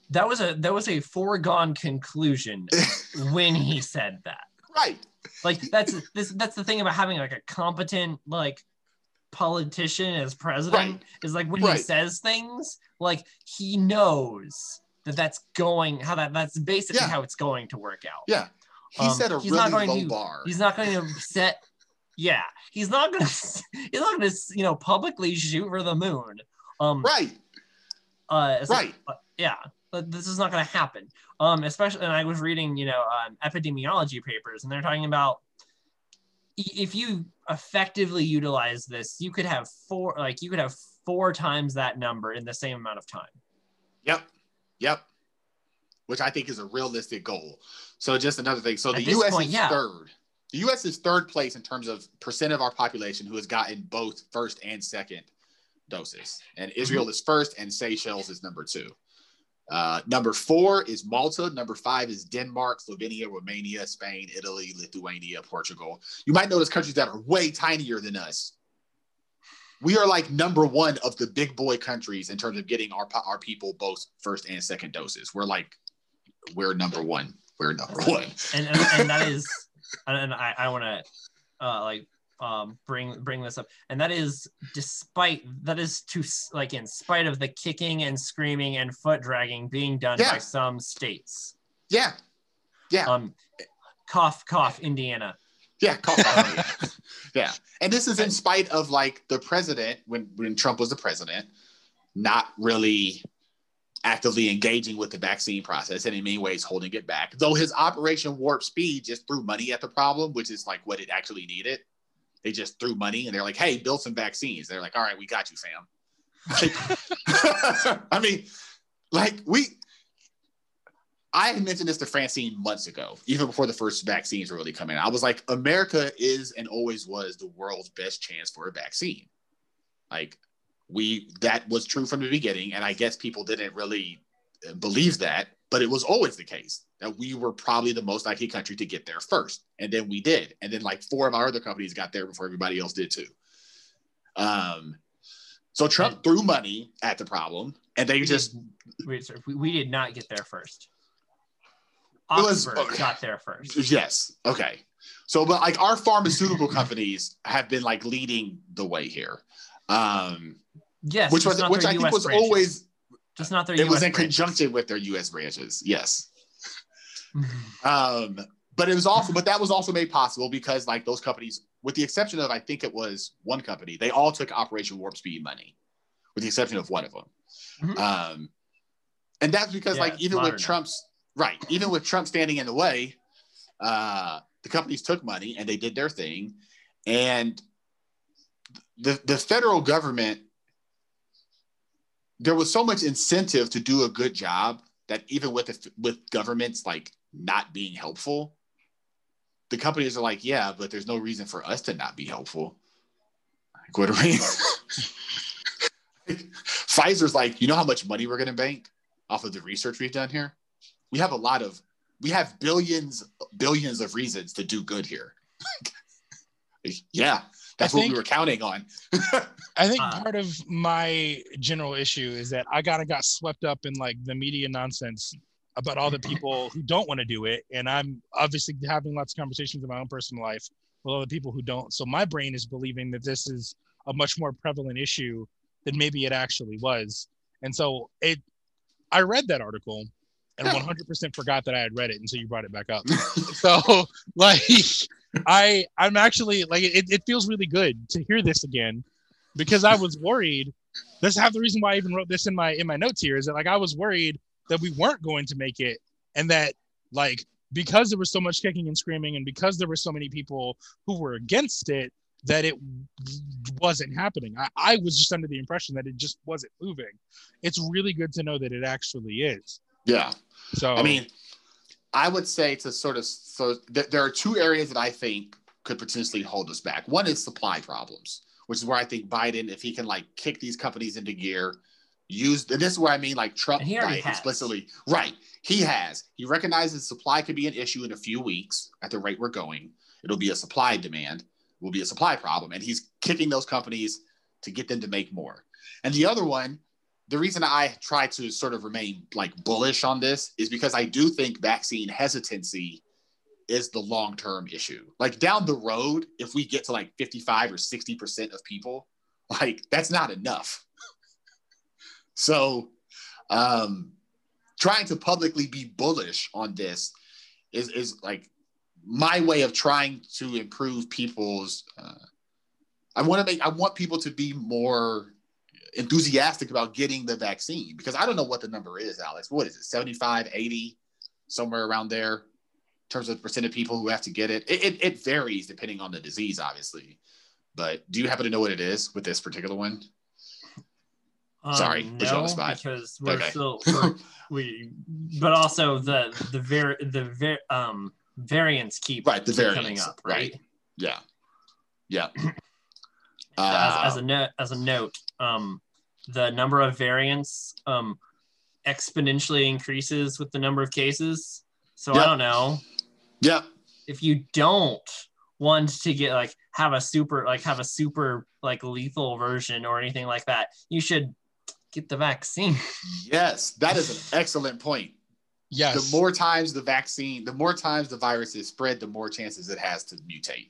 [SPEAKER 3] that was a that was a foregone conclusion when he said that.
[SPEAKER 2] Right.
[SPEAKER 3] Like that's this that's the thing about having like a competent like politician as president right. is like when right. he says things like he knows that that's going how that that's basically yeah. how it's going to work out.
[SPEAKER 2] Yeah. He um, set a he's really not going low to, bar.
[SPEAKER 3] he's not going to set yeah he's not going to he's not going to you know publicly shoot for the moon. Um
[SPEAKER 2] right.
[SPEAKER 3] uh
[SPEAKER 2] right.
[SPEAKER 3] uh, yeah this is not going to happen. Um, especially, and I was reading, you know, um, epidemiology papers, and they're talking about if you effectively utilize this, you could have four, like you could have four times that number in the same amount of time.
[SPEAKER 2] Yep. Yep. Which I think is a realistic goal. So just another thing. So At the U.S. Point, is yeah. third. The U.S. is third place in terms of percent of our population who has gotten both first and second doses, and Israel mm-hmm. is first, and Seychelles is number two. Uh, number four is Malta. Number five is Denmark, Slovenia, Romania, Spain, Italy, Lithuania, Portugal. You might notice countries that are way tinier than us. We are like number one of the big boy countries in terms of getting our our people both first and second doses. We're like, we're number one. We're number one.
[SPEAKER 3] And and, and that is, and I I want to uh, like um, bring bring this up, and that is despite that is to like in spite of the kicking and screaming and foot dragging being done yeah. by some states.
[SPEAKER 2] Yeah, yeah.
[SPEAKER 3] Um, cough, cough, Indiana.
[SPEAKER 2] Yeah, cough, cough, yeah. And this is in spite of like the president when when Trump was the president not really actively engaging with the vaccine process and in many ways holding it back. Though his Operation Warp Speed just threw money at the problem, which is like what it actually needed. They just threw money and they're like, hey, build some vaccines. They're like, all right, we got you, fam. Like, I mean, like we I had mentioned this to Francine months ago, even before the first vaccines were really coming. I was like, America is and always was the world's best chance for a vaccine. Like, we that was true from the beginning, and I guess people didn't really believe that, but it was always the case that we were probably the most likely country to get there first, and then we did, and then like four of our other companies got there before everybody else did too. Um, so Trump threw money at the problem, and they just
[SPEAKER 3] sorry, we, we did not get there first.
[SPEAKER 2] It was-
[SPEAKER 3] Oxford
[SPEAKER 2] okay.
[SPEAKER 3] got there first.
[SPEAKER 2] Yes. Okay. So, but like our pharmaceutical companies have been like leading the way here, um,
[SPEAKER 3] Yes,
[SPEAKER 2] which was which I think was
[SPEAKER 3] branches.
[SPEAKER 2] always
[SPEAKER 3] just not their
[SPEAKER 2] it
[SPEAKER 3] US
[SPEAKER 2] was in
[SPEAKER 3] branches.
[SPEAKER 2] conjunction with their U.S. branches. Yes. Um, but it was also, but that was also made possible because like those companies, with the exception of I think it was one company, they all took Operation Warp Speed money, with the exception of one of them.
[SPEAKER 3] Mhm.
[SPEAKER 2] Um, and that's because
[SPEAKER 3] Yeah,
[SPEAKER 2] like even with
[SPEAKER 3] now.
[SPEAKER 2] Trump's right, even with Trump standing in the way, uh, the companies took money and they did their thing, and the the federal government there was so much incentive to do a good job that even with the, with governments like not being helpful, the companies are like, yeah, but there's no reason for us to not be helpful. Like, what do we? Pfizer's like, you know how much money we're going to bank off of the research we've done here? We have a lot of, we have billions, billions of reasons to do good here. yeah, that's
[SPEAKER 1] I
[SPEAKER 2] what we were counting on.
[SPEAKER 1] I think
[SPEAKER 3] Uh,
[SPEAKER 1] part of my general issue is that I kind of got swept up in like the media nonsense about all the people who don't want to do it, and I'm obviously having lots of conversations in my own personal life with all the people who don't. So my brain is believing that this is a much more prevalent issue than maybe it actually was, and so it. I read that article and 100% forgot that I had read it until you brought it back up. so like I I'm actually like it, it feels really good to hear this again because I was worried. That's half the reason why I even wrote this in my in my notes here is that like I was worried that we weren't going to make it and that like because there was so much kicking and screaming and because there were so many people who were against it that it wasn't happening. I, I was just under the impression that it just wasn't moving. It's really good to know that it actually is.
[SPEAKER 2] yeah.
[SPEAKER 1] So
[SPEAKER 2] I mean, I would say to sort of so th- there are two areas that I think could potentially hold us back. One is supply problems, which is where I think Biden, if he can like kick these companies into gear, use and this is where I mean like Trump explicitly right. He has. He recognizes supply could be an issue in a few weeks at the rate we're going. It'll be a supply demand, will be a supply problem, and he's kicking those companies to get them to make more. And the other one the reason I try to sort of remain like bullish on this is because I do think vaccine hesitancy is the long term issue. Like down the road, if we get to like 55 or 60% of people, like that's not enough. so, um, trying to publicly be bullish on this is, is like my way of trying to improve people's. Uh, I want to make, I want people to be more enthusiastic about getting the vaccine because I don't know what the number is, Alex. What is it, 75, 80, somewhere around there in terms of percent of people who have to get it? It, it, it varies depending on the disease, obviously. But do you happen to know what it is with this particular one? Sorry,
[SPEAKER 3] Um,
[SPEAKER 2] put you on the
[SPEAKER 3] no,
[SPEAKER 2] spot.
[SPEAKER 3] because we're
[SPEAKER 2] Okay.
[SPEAKER 3] still we're, we, but also the the var the var um variants keep
[SPEAKER 2] Right, the
[SPEAKER 3] keep coming up, right?
[SPEAKER 2] right. Yeah. Yeah.
[SPEAKER 3] as, as
[SPEAKER 2] Uh,
[SPEAKER 3] a note, as a note, um, the number of variants um exponentially increases with the number of cases. So I don't know
[SPEAKER 2] yeah.
[SPEAKER 3] if you don't want to get like have a super like have a super like lethal version or anything like that, you should get the vaccine.
[SPEAKER 2] Yes. That is an excellent point.
[SPEAKER 1] yes,
[SPEAKER 2] the more times the vaccine, the more times the virus is spread, the more chances it has to mutate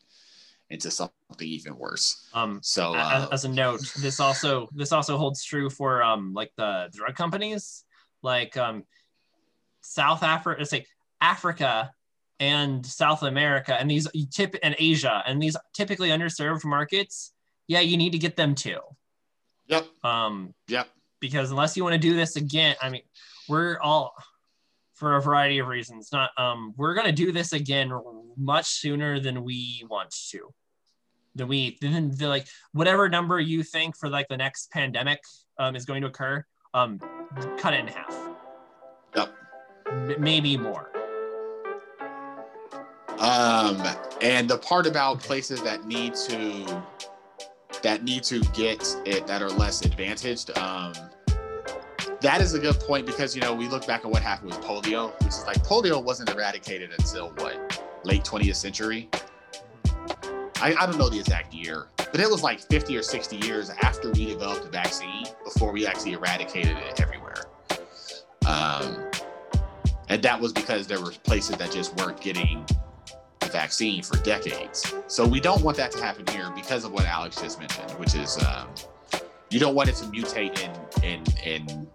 [SPEAKER 2] into something even worse.
[SPEAKER 3] Um,
[SPEAKER 2] So, uh,
[SPEAKER 3] as, as a note this also this also holds true for um like the drug companies. Like um south africa say africa and south america and these tip and asia and these typically underserved markets yeah you need to get them too.
[SPEAKER 2] Yep,
[SPEAKER 3] um
[SPEAKER 2] yep,
[SPEAKER 3] because unless you want to do this again, I mean, we're all for a variety of reasons. Not um, we're gonna do this again much sooner than we want to. Than we then the, like whatever number you think for like the next pandemic um, is going to occur, um, cut it in half.
[SPEAKER 2] Yep.
[SPEAKER 3] M- maybe more.
[SPEAKER 2] Um, and the part about places that need to that need to get it that are less advantaged, um, that is a good point because you know we look back at what happened with polio, which is like polio wasn't eradicated until what late 20th century. I, I don't know the exact year, but it was like 50 or 60 years after we developed the vaccine before we actually eradicated it everywhere. Um, and that was because there were places that just weren't getting the vaccine for decades. So we don't want that to happen here because of what Alex just mentioned, which is um, you don't want it to mutate in in in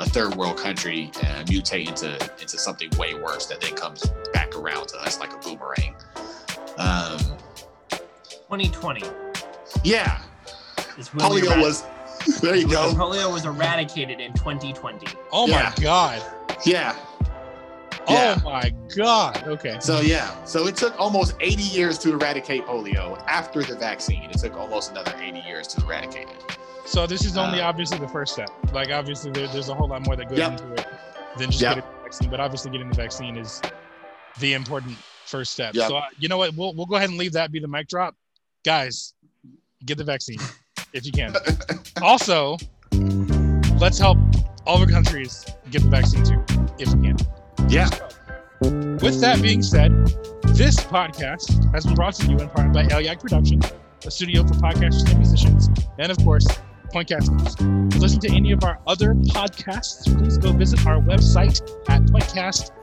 [SPEAKER 2] a third world country and mutate into into something way worse that then comes back around to us like a boomerang. Um,
[SPEAKER 3] 2020
[SPEAKER 2] yeah,
[SPEAKER 3] is when we
[SPEAKER 2] polio
[SPEAKER 3] erad-
[SPEAKER 2] was. There you go.
[SPEAKER 3] polio was eradicated in 2020.
[SPEAKER 1] Oh
[SPEAKER 2] Yeah.
[SPEAKER 1] my god.
[SPEAKER 2] Yeah. Yeah.
[SPEAKER 1] Oh my god. Okay.
[SPEAKER 2] So yeah, so it took almost 80 years to eradicate polio. After the vaccine, it took almost another 80 years to eradicate it.
[SPEAKER 1] So this is only
[SPEAKER 2] Uh,
[SPEAKER 1] obviously the first step. Like obviously there, there's a whole lot more that goes
[SPEAKER 2] Yep.
[SPEAKER 1] into it than just
[SPEAKER 2] Yep.
[SPEAKER 1] getting the vaccine. But obviously getting the vaccine is the important first step.
[SPEAKER 2] Yep.
[SPEAKER 1] So uh, you know what? We'll we'll go ahead and leave that be the mic drop, guys. Get the vaccine if you can. also, let's help all the countries get the vaccine too if we can.
[SPEAKER 2] Yeah.
[SPEAKER 1] With that being said, this podcast has been brought to you in part by Elyag Production, a studio for podcasters and musicians, and of course, Pointcast News. To listen to any of our other podcasts, please go visit our website at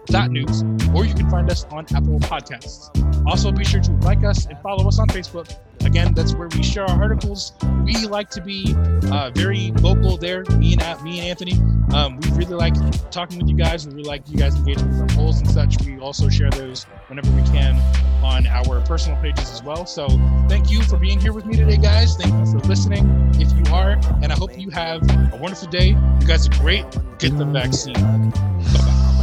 [SPEAKER 1] pointcast.news, or you can find us on Apple Podcasts. Also, be sure to like us and follow us on Facebook. Again, that's where we share our articles. We like to be uh, very vocal there. Me and me and Anthony, um, we really like talking with you guys. We really like you guys engaging with our polls and such. We also share those whenever we can on our personal pages as well. So thank you for being here with me today, guys. Thank you for listening, if you are, and I hope you have a wonderful day. You guys are great. Get the vaccine. Bye bye.